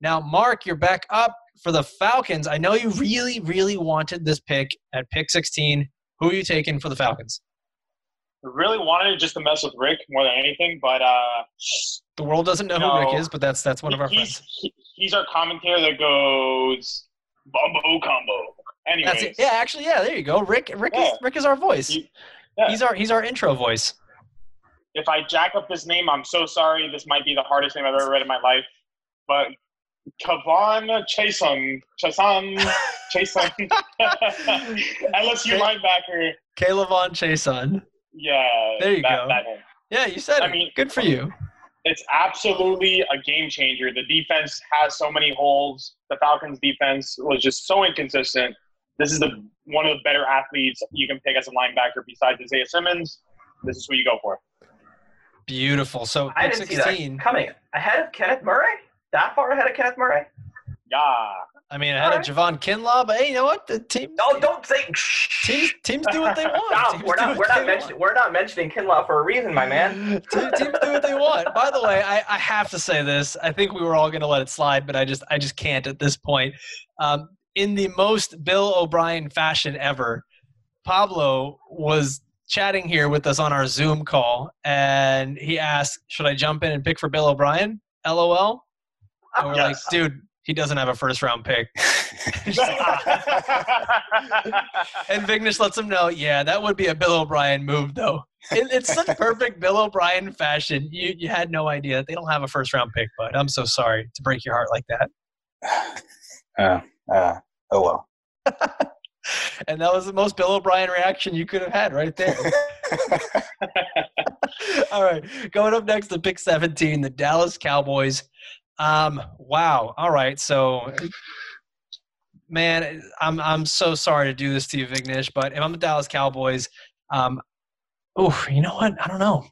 Now, Mark, you're back up for the Falcons. I know you really, really wanted this pick at pick 16. Who are you taking for the Falcons? I really wanted just to mess with Rick more than anything, but uh, The world doesn't know who Rick is, but that's that's one of our he's, friends. he- he's our commentator that goes Bumbo Combo. It. Yeah, actually, yeah. There you go. Rick. Rick Yeah. is Rick is our voice. He- yeah. He's our he's our intro voice. If I jack up this name, I'm so sorry. This might be the hardest name I've ever read in my life. But Kavan Chason, Chason, Chason, LSU linebacker. K'Lavon Chaisson. Yeah, There you that, go. That. Yeah, you said I it. mean- Good for you. It's absolutely a game changer. The defense has so many holes. The Falcons' defense was just so inconsistent. This is the one of the better athletes you can pick as a linebacker besides Isaiah Simmons. This is who you go for. Beautiful. So I pick didn't see 16. that coming ahead of Kenneth Murray. That far ahead of Kenneth Murray? Yeah. I mean, ahead had a Alright. Javon Kinlaw, but hey, you know what? The team. No, don't say. Teams teams do what they want. No, we're not. We're not mentioning. We're not mentioning Kinlaw for a reason, my man. want. Teams do what they want. By the way, I, I have to say this. I think we were all going to let it slide, but I just I just can't at this point. Um, in the most Bill O'Brien fashion ever, Pablo was chatting here with us on our Zoom call, and he asked, "Should I jump in and pick for Bill O'Brien?" LOL. And we're like, dude, he doesn't have a first round pick. And Vignesh lets him know, yeah, that would be a Bill O'Brien move, though. It, it's such perfect Bill O'Brien fashion. You you had no idea they don't have a first round pick, but I'm so sorry to break your heart like that. Uh, uh, oh well. And that was the most Bill O'Brien reaction you could have had right there. All right, going up next to pick 17, the Dallas Cowboys. Um, wow. All right, so man, I'm I'm so sorry to do this to you, Vignesh, but if I'm the Dallas Cowboys, um, oh, you know what? I don't know,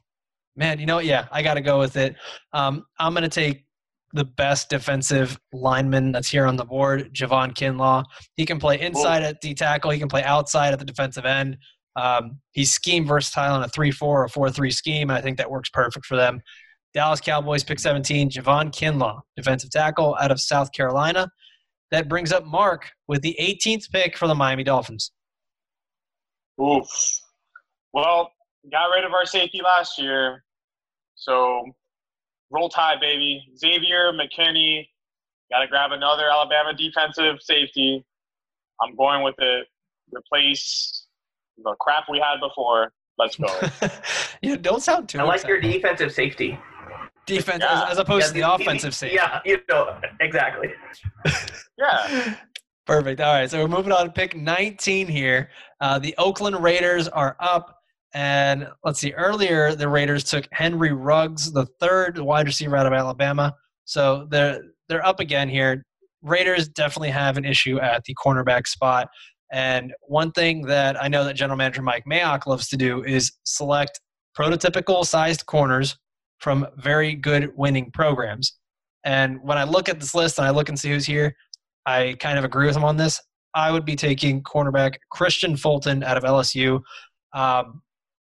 man. You know, what? yeah, I got to go with it. Um, I'm gonna take the best defensive lineman that's here on the board, Javon Kinlaw. He can play inside at D tackle. He can play outside at the defensive end. Um, he's scheme versatile in a 3 4 or 4 3 scheme. I think that works perfect for them. Dallas Cowboys pick 17, Javon Kinlaw, defensive tackle out of South Carolina. That brings up Mark with the 18th pick for the Miami Dolphins. Oof. Well, got rid of our safety last year, so roll tide, baby. Xavier McKinney. Got to grab another Alabama defensive safety. I'm going with it. Replace the crap we had before. Let's go. you know, don't sound too I like your defensive safety. defense Yeah. as, as opposed to the Yeah, offensive safety. Yeah, you know exactly. yeah. Perfect. All right, so we're moving on to pick 19 here. Uh, the Oakland Raiders are up, and let's see. Earlier, the Raiders took Henry Ruggs, the third wide receiver out of Alabama. So they're they're up again here. Raiders definitely have an issue at the cornerback spot. And one thing that I know that General Manager Mike Mayock loves to do is select prototypical sized corners from very good winning programs. And when I look at this list and I look and see who's here, I kind of agree with him on this. I would be taking cornerback Kristian Fulton out of LSU. Um,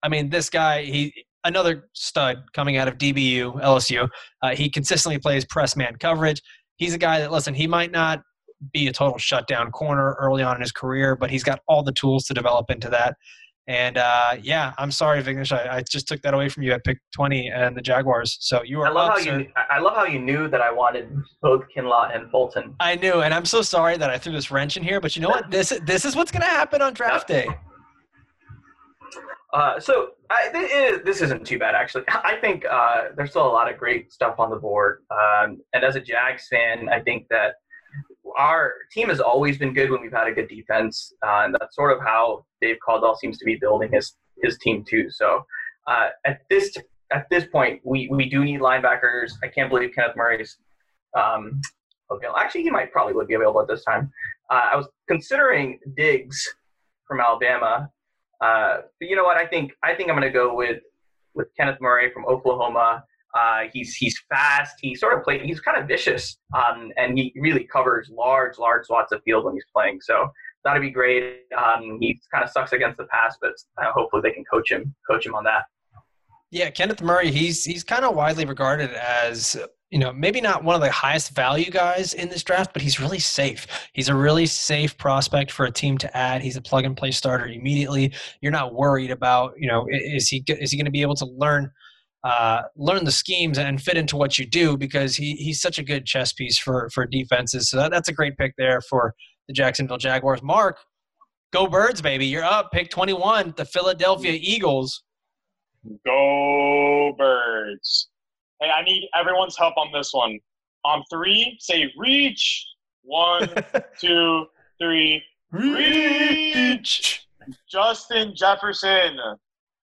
I mean, this guy, he another stud coming out of DBU, LSU. Uh, he consistently plays press man coverage. He's a guy that, listen, he might not be a total shutdown corner early on in his career, but he's got all the tools to develop into that. And uh, yeah, I'm sorry, Vignesh. I, I, just took that away from you at pick 20 and the Jaguars. So you are. I love up, how sir. you. I love how you knew that I wanted both Kinlaw and Fulton. I knew, and I'm so sorry that I threw this wrench in here. But you know what? This this is what's going to happen on draft day. Uh, so I, this, this isn't too bad actually. I think uh, there's still a lot of great stuff on the board, um, and as a Jags fan, I think that our team has always been good when we've had a good defense, uh, and that's sort of how Dave Caldwell seems to be building his his team too. So uh, at this at this point, we we do need linebackers. I can't believe Kenneth Murray's um, available. Actually, he might probably would be available at this time. Uh, I was considering Diggs from Alabama, uh, but you know what? I think I think I'm going to go with with Kenneth Murray from Oklahoma. Uh, he's he's fast. He sort of play. He's kind of vicious, um, and he really covers large large swaths of field when he's playing. So that'd be great. Um, he kind of sucks against the pass, but uh, hopefully they can coach him coach him on that. Yeah, Kenneth Murray. He's he's kind of widely regarded as you know maybe not one of the highest value guys in this draft, but he's really safe. He's a really safe prospect for a team to add. He's a plug and play starter immediately. You're not worried about you know is he is he going to be able to learn uh, learn the schemes and fit into what you do because he, he's such a good chess piece for for defenses. So that, that's a great pick there for the Jacksonville Jaguars. Mark, go Birds, baby! You're up. Pick 21, the Philadelphia Eagles. Go Birds! Hey, I need everyone's help on this one. On three, say reach. One, two, three. Reach. Justin Jefferson.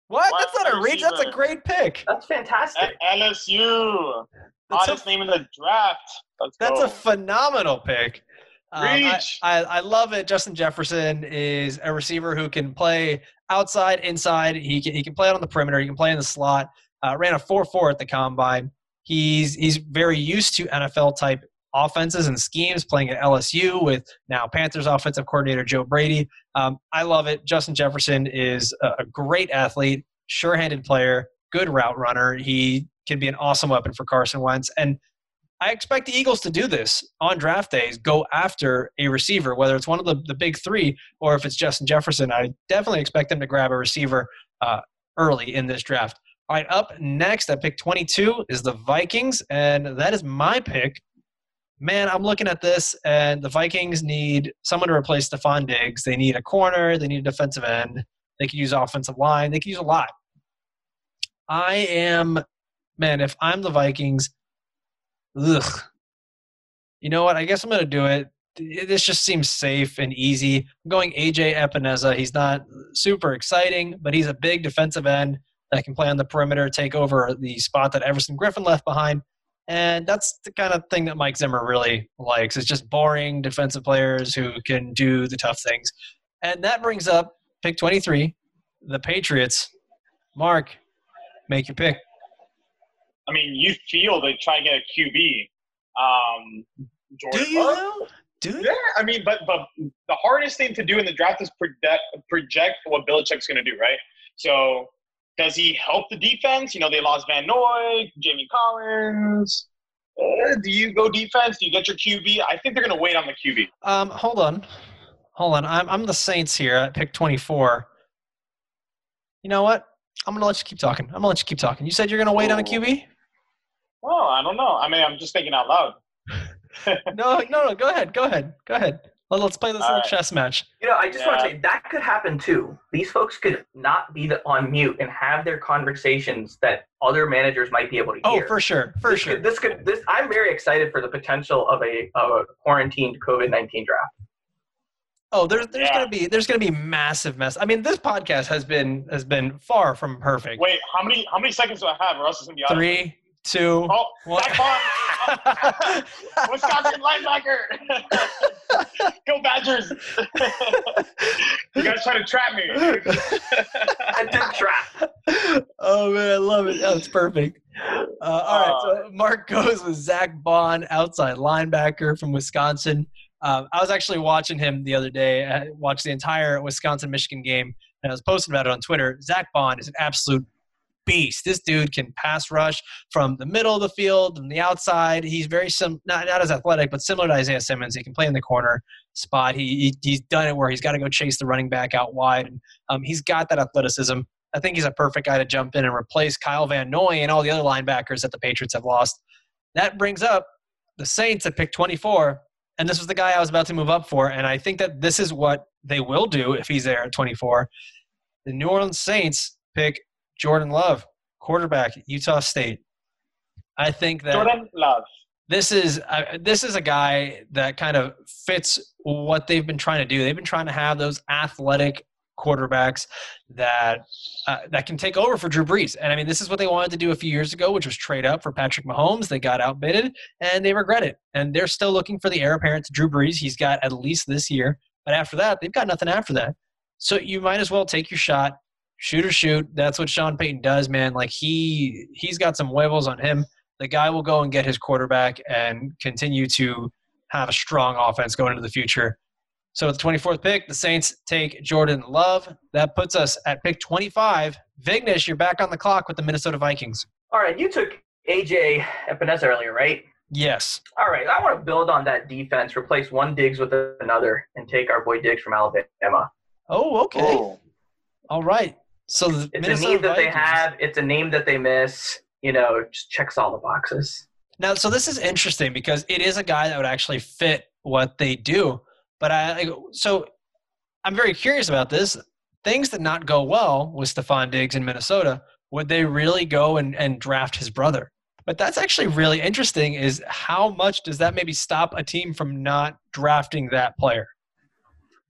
What? Wide That's not a reach. That's a great pick. That's fantastic. At LSU. That's Hottest a, name in the draft. Let's that's go. a phenomenal pick. Um, I, Reach. I, I love it. Justin Jefferson is a receiver who can play outside, inside. He can, he can play out on the perimeter. He can play in the slot. Uh, ran a 4-4 at the combine. He's he's very used to NFL type offenses and schemes, playing at LSU with now Panthers offensive coordinator Joe Brady. Um, I love it. Justin Jefferson is a, a great athlete, sure-handed player, good route runner. He can be an awesome weapon for Carson Wentz. And I expect the Eagles to do this on draft days, go after a receiver, whether it's one of the, the big three or if it's Justin Jefferson. I definitely expect them to grab a receiver uh, early in this draft. All right, up next at pick 22 is the Vikings, and that is my pick. Man, I'm looking at this, and the Vikings need someone to replace Stefon Diggs. They need a corner, they need a defensive end, they could use offensive line, they could use a lot. I am, man, if I'm the Vikings, ugh. You know what? I guess I'm going to do it. This just seems safe and easy. I'm going AJ Epenesa. He's not super exciting, but he's a big defensive end that can play on the perimeter, take over the spot that Everson Griffen left behind. And that's the kind of thing that Mike Zimmer really likes. It's just boring defensive players who can do the tough things. And that brings up pick 23, the Patriots. Mark, make your pick. I mean, you feel they try to get a QB. Um, Jordan Do you Love? Do you? Yeah, I mean, but but the hardest thing to do in the draft is project project what Belichick's going to do, right? So, does he help the defense? You know, they lost Van Noy, Jamie Collins. Uh, do you go defense? Do you get your QB? I think they're going to wait on the QB. Um, hold on, hold on. I'm I'm the Saints here at pick 24. You know what? I'm gonna let you keep talking. I'm gonna let you keep talking. You said you're gonna wait on a QB? Well, I don't know. I mean, I'm just thinking out loud. No, no, no. Go ahead. Go ahead. Go ahead. Let- Let's play this All little right. chess match. You know, I just want to say that could happen too. These folks could not be the, on mute and have their conversations that other managers might be able to Oh, hear. Oh, for sure, for this sure. Could, this could this. I'm very excited for the potential of a of a quarantined COVID nineteen draft. Oh, there's there's Yeah. gonna be there's gonna be massive mess. I mean, this podcast has been has been far from perfect. Wait, how many how many seconds do I have, or else it's going to be? Three, two, Oh, one. Zack Baun. Wisconsin linebacker. Go Badgers. you guys try to trap me. I did trap. oh man, I love it. That's perfect. Uh, all right, so Mark goes with Zack Baun, outside linebacker from Wisconsin. Um, I was actually watching him the other day. I watched the entire Wisconsin Michigan game, and I was posting about it on Twitter. Zack Baun is an absolute beast. This dude can pass rush from the middle of the field, from the outside. He's very sim not not as athletic, but similar to Isaiah Simmons. He can play in the corner spot. He, he he's done it where he's got to go chase the running back out wide, and um, he's got that athleticism. I think he's a perfect guy to jump in and replace Kyle Van Noy and all the other linebackers that the Patriots have lost. That brings up the Saints at pick 24, and this was the guy I was about to move up for, and I think that this is what they will do if he's there at 24. The New Orleans Saints pick Jordan Love, quarterback, Utah State. I think that Jordan Love. this is uh, this is a guy that kind of fits what they've been trying to do. They've been trying to have those athletic quarterbacks that uh, that can take over for Drew Brees. And I mean, this is what they wanted to do a few years ago, which was trade up for Patrick Mahomes. They got outbidded and they regret it. And they're still looking for the heir apparent to Drew Brees. He's got at least this year, but after that, they've got nothing after that. So you might as well take your shot, shoot or shoot. That's what Sean Payton does, man. Like he he's got some huevos on him. The guy will go and get his quarterback and continue to have a strong offense going into the future. So with the 24th pick, the Saints take Jordan Love. That puts us at pick 25. Vignesh, you're back on the clock with the Minnesota Vikings. All right, you took AJ Epenesa earlier, right? Yes. All right, I want to build on that defense, replace one Diggs with another, and take our boy Diggs from Alabama. Oh, okay. Oh. All right. So the It's Minnesota a need that they have. It's a name that they miss. You know, just checks all the boxes. Now, so this is interesting because it is a guy that would actually fit what they do. But I, so I'm very curious about this. Things that not go well with Stefon Diggs in Minnesota. Would they really go and, and draft his brother? But that's actually really interesting. Is how much does that maybe stop a team from not drafting that player?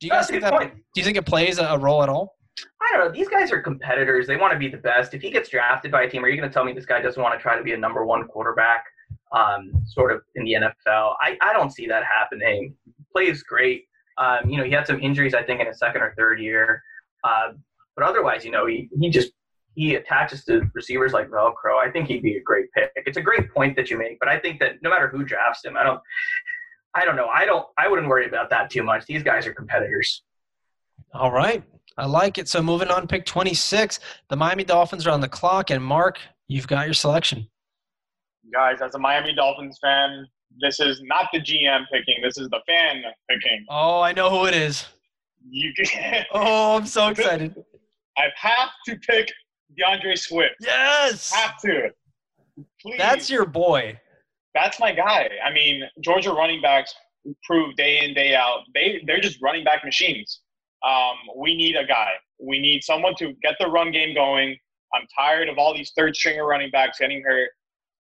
Do you guys think that? point. Do you think it plays a role at all? I don't know. These guys are competitors. They want to be the best. If he gets drafted by a team, are you going to tell me this guy doesn't want to try to be a number one quarterback, um, sort of in the NFL? I, I don't see that happening. Plays great. Um, you know, he had some injuries, I think, in his second or third year. Uh, but otherwise, you know, he, he just he attaches to receivers like Velcro. I think he'd be a great pick. It's a great point that you make, but I think that no matter who drafts him, I don't. I don't know. I don't. I wouldn't worry about that too much. These guys are competitors. All right. I like it. So moving on, pick 26. The Miami Dolphins are on the clock, and Mark, you've got your selection. Guys, as a Miami Dolphins fan, this is not the GM picking. This is the fan picking. Oh, I know who it is. You can, Oh, I'm so excited. I have to pick DeAndre Swift. Yes. Have to. Please. That's your boy. That's my guy. I mean, Georgia running backs prove day in day out they they're just running back machines. Um, we need a guy. We need someone to get the run game going. I'm tired of all these third stringer running backs getting hurt.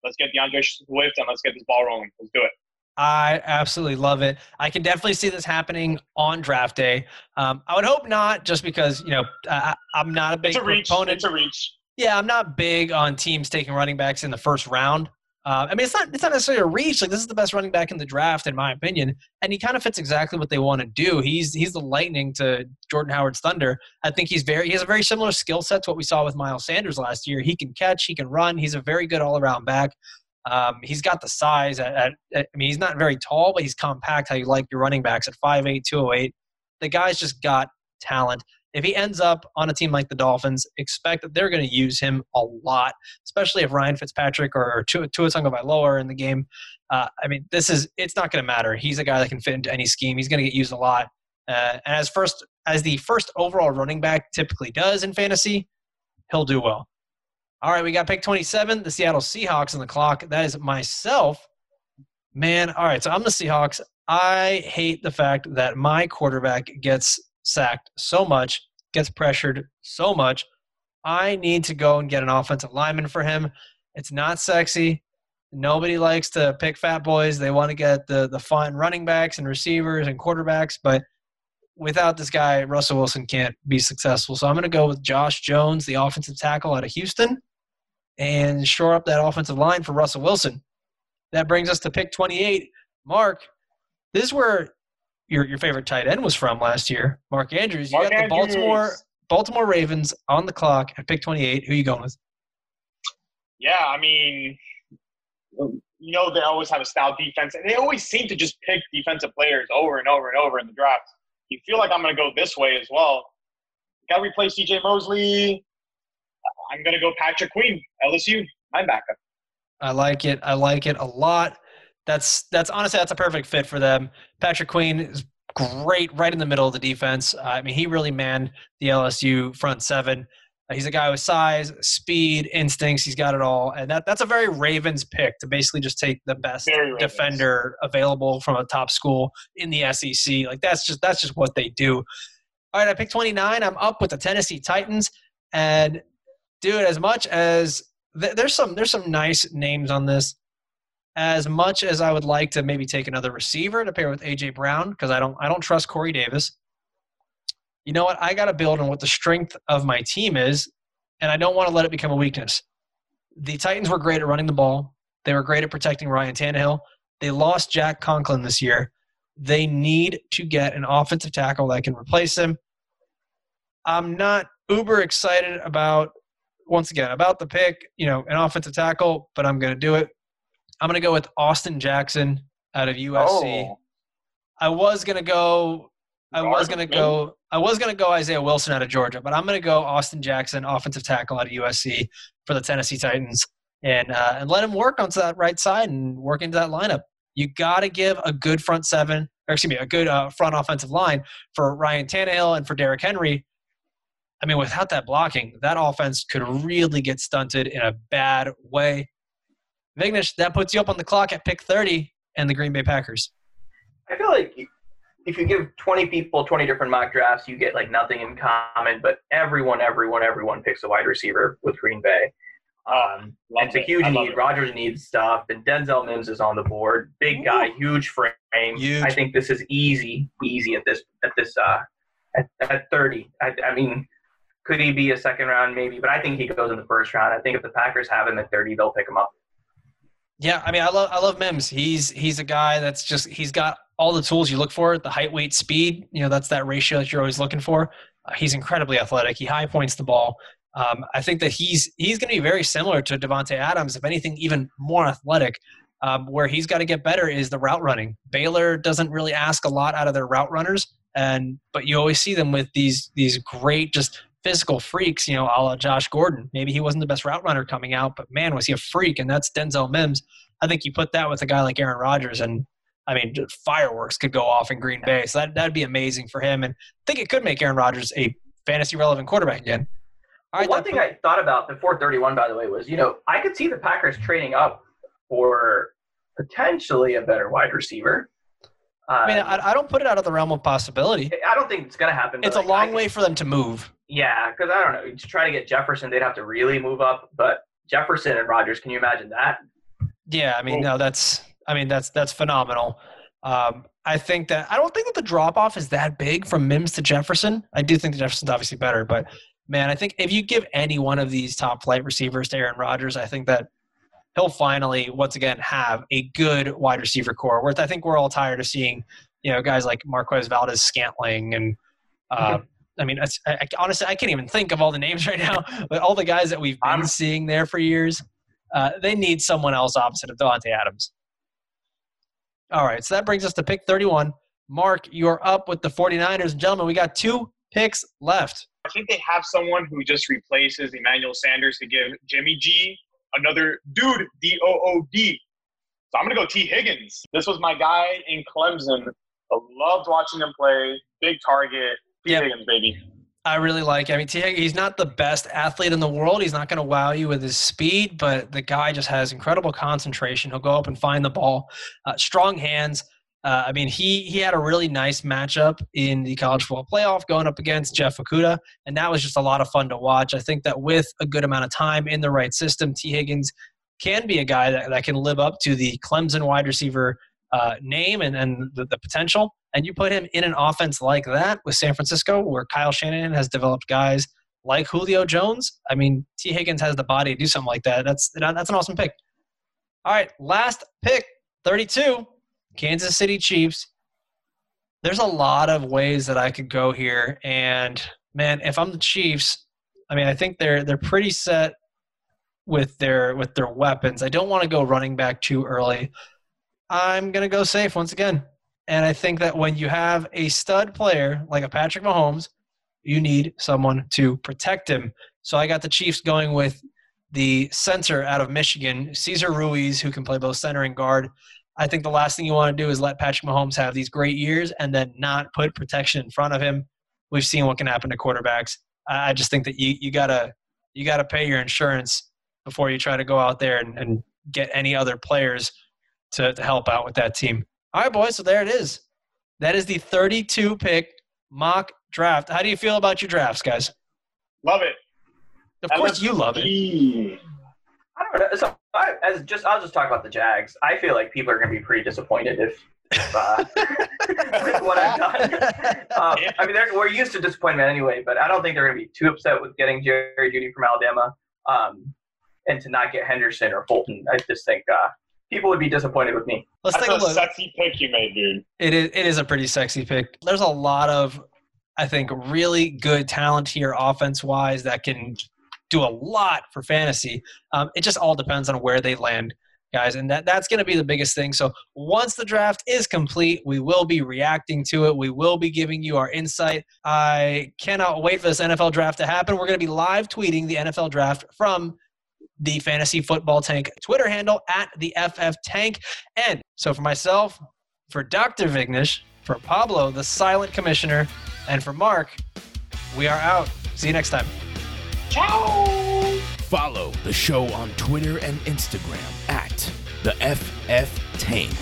Let's get DeAndre Swift and let's get this ball rolling. Let's do it. I absolutely love it. I can definitely see this happening on draft day. Um, I would hope not, just because you know I, I'm not a big It's a reach. proponent. It's a reach. Yeah, I'm not big on teams taking running backs in the first round. Uh, I mean, it's not it's not necessarily a reach. Like this is the best running back in the draft, in my opinion, and he kind of fits exactly what they want to do. He's he's the lightning to Jordan Howard's thunder. I think he's very he has a very similar skill set to what we saw with Miles Sanders last year. He can catch, he can run. He's a very good all around back. Um, he's got the size. At, at, at- I mean, he's not very tall, but he's compact. How you like your running backs at 5'8", 208. The guy's just got talent. If he ends up on a team like the Dolphins, expect that they're going to use him a lot, especially if Ryan Fitzpatrick or Tua Tagovailoa are in the game. Uh, I mean, this is it's not going to matter. He's a guy that can fit into any scheme. He's going to get used a lot. Uh, and as first as the first overall running back typically does in fantasy, he'll do well. All right, we got pick 27, the Seattle Seahawks on the clock. That is myself. Man, all right, so I'm the Seahawks. I hate the fact that my quarterback gets sacked so much, gets pressured so much. I need to go and get an offensive lineman for him. It's not sexy. Nobody likes to pick fat boys. They want to get the the fun running backs and receivers and quarterbacks, but without this guy, Russell Wilson can't be successful. So I'm going to go with Josh Jones, the offensive tackle out of Houston. and shore up that offensive line for Russell Wilson. That brings us to pick 28. Mark, this is where your your favorite tight end was from last year, Mark Andrews. You Mark got the Andrews. Baltimore Baltimore Ravens on the clock at pick 28. Who are you going with? Yeah, I mean, you know they always have a stout defense, and they always seem to just pick defensive players over and over and over in the draft. You feel like I'm going to go this way as well. Got to replace CJ Mosley. I'm going to go Patrick Queen, LSU linebacker. I like it. I like it a lot. That's that's honestly that's a perfect fit for them. Patrick Queen is great right in the middle of the defense. Uh, I mean, he really manned the LSU front seven. Uh, he's a guy with size, speed, instincts. He's got it all, and that that's a very Ravens pick to basically just take the best defender available from a top school in the SEC. Like that's just that's just what they do. All right, I picked 29. I'm up with the Tennessee Titans, and dude, as much as th- there's some there's some nice names on this. As much as I would like to maybe take another receiver to pair with AJ Brown because I don't I don't trust Corey Davis. You know what? I got to build on what the strength of my team is, and I don't want to let it become a weakness. The Titans were great at running the ball. They were great at protecting Ryan Tannehill. They lost Jack Conklin this year. They need to get an offensive tackle that can replace him. I'm not uber excited about once again about the pick, you know, an offensive tackle, but I'm going to do it. I'm going to go with Austin Jackson out of USC. Oh, I was going to go I was going to go I was going to go Isaiah Wilson out of Georgia, but I'm going to go Austin Jackson, offensive tackle out of USC for the Tennessee Titans and uh, and let him work onto that right side and work into that lineup. You got to give a good front seven, or excuse me, a good uh, front offensive line for Ryan Tannehill and for Derrick Henry. I mean, without that blocking, that offense could really get stunted in a bad way. Vignesh, that puts you up on the clock at pick 30 and the Green Bay Packers. I feel like if you give 20 people 20 different mock drafts, you get like nothing in common, but everyone, everyone, everyone picks a wide receiver with Green Bay. Um, Love it's a huge need. it. Rodgers needs stuff, and Denzel Mims is on the board. Big guy, huge frame. Huge. I think this is easy, easy at this at this uh at, at 30. I, I mean, could he be a second round maybe? But I think he goes in the first round. I think if the Packers have him at 30, they'll pick him up. Yeah, I mean, I love I love Mims. He's he's a guy that's just he's got all the tools you look for: the height, weight, speed. You know, that's that ratio that you're always looking for. Uh, he's incredibly athletic. He high points the ball. Um, I think that he's he's going to be very similar to Davante Adams, if anything, even more athletic. Um, where he's got to get better is the route running. Baylor doesn't really ask a lot out of their route runners, and but you always see them with these these great just physical freaks, you know, a la Josh Gordon. Maybe he wasn't the best route runner coming out, but man, was he a freak, and that's Denzel Mims. I think you put that with a guy like Aaron Rodgers, and I mean, fireworks could go off in Green Bay. So that, that'd be amazing for him. And I think it could make Aaron Rodgers a fantasy relevant quarterback again. All right, one thing put- I thought about before 31, by the way, was you know I could see the Packers trading up for potentially a better wide receiver. Uh, I mean, I, I don't put it out of the realm of possibility. I don't think it's going to happen. It's a long I- way for them to move. Yeah, because I don't know. To try to get Jefferson, they'd have to really move up. But Jefferson and Rodgers, can you imagine that? Yeah, I mean, no, that's I mean that's that's phenomenal. Um, I think that I don't think that the drop off is that big from Mims to Jefferson. I do think that Jefferson's obviously better, but man, I think if you give any one of these top flight receivers to Aaron Rodgers, I think that he'll finally once again have a good wide receiver corps. Where I think we're all tired of seeing, you know, guys like Marquez Valdes-Scantling and. Uh, I mean, I, I, honestly, I can't even think of all the names right now, but all the guys that we've been I'm- seeing there for years, uh, they need someone else opposite of Davante Adams. All right, so that brings us to pick 31. Mark, you're up with the 49ers. And gentlemen, we got two picks left. I think they have someone who just replaces Emmanuel Sanders to give Jimmy G another dude, D O O D. So I'm going to go Tee Higgins. This was my guy in Clemson. I loved watching him play. Big target. Yep. Higgins, baby. I really like. I mean, Tee Higgins, he's not the best athlete in the world. He's not going to wow you with his speed, but the guy just has incredible concentration. He'll go up and find the ball. Uh, strong hands. Uh, I mean, he he had a really nice matchup in the college football playoff going up against Jeff Okudah, and that was just a lot of fun to watch. I think that with a good amount of time in the right system, Tee Higgins can be a guy that, that can live up to the Clemson wide receiver uh, name and, and the, the potential. And you put him in an offense like that with San Francisco, where Kyle Shanahan has developed guys like Julio Jones, I mean, Tee Higgins has the body to do something like that. That's that's an awesome pick. All right, last pick, 32, Kansas City Chiefs. There's a lot of ways that I could go here, and man, if I'm the Chiefs, I mean, I think they're they're pretty set with their with their weapons. I don't want to go running back too early. I'm gonna go safe once again, and I think that when you have a stud player like a Patrick Mahomes, you need someone to protect him. So I got the Chiefs going with the center out of Michigan, Cesar Ruiz, who can play both center and guard. I think the last thing you want to do is let Patrick Mahomes have these great years and then not put protection in front of him. We've seen what can happen to quarterbacks. I just think that you, you gotta you gotta pay your insurance before you try to go out there and, and get any other players to, to help out with that team. All right, boys. So there it is. That is the 32 pick mock draft. How do you feel about your drafts, guys? Love it. Of course, you love it. I don't know. So I, as just I'll just talk about the Jags. I feel like people are going to be pretty disappointed if, if uh, with what I've done. Um, I mean, we're used to disappointment anyway, but I don't think they're going to be too upset with getting Jerry Jeudy from Alabama, um, and to not get Henderson or Fulton. I just think uh, people would be disappointed with me. Let's That's take a a look. sexy pick you made, dude. It is it is a pretty sexy pick. There's a lot of I think really good talent here offense wise that can do a lot for fantasy. Um, it just all depends on where they land, guys, and that that's going to be the biggest thing. So once the draft is complete, we will be reacting to it. We will be giving you our insight. I cannot wait for this NFL draft to happen. We're going to be live tweeting the NFL draft from the Fantasy Football Tank Twitter handle at the FF Tank. And so for myself, for Dr. Vignesh, for Pablo, the silent commissioner, and for Mark, we are out. See you next time. Ciao! Follow the show on Twitter and Instagram at the FF Tank.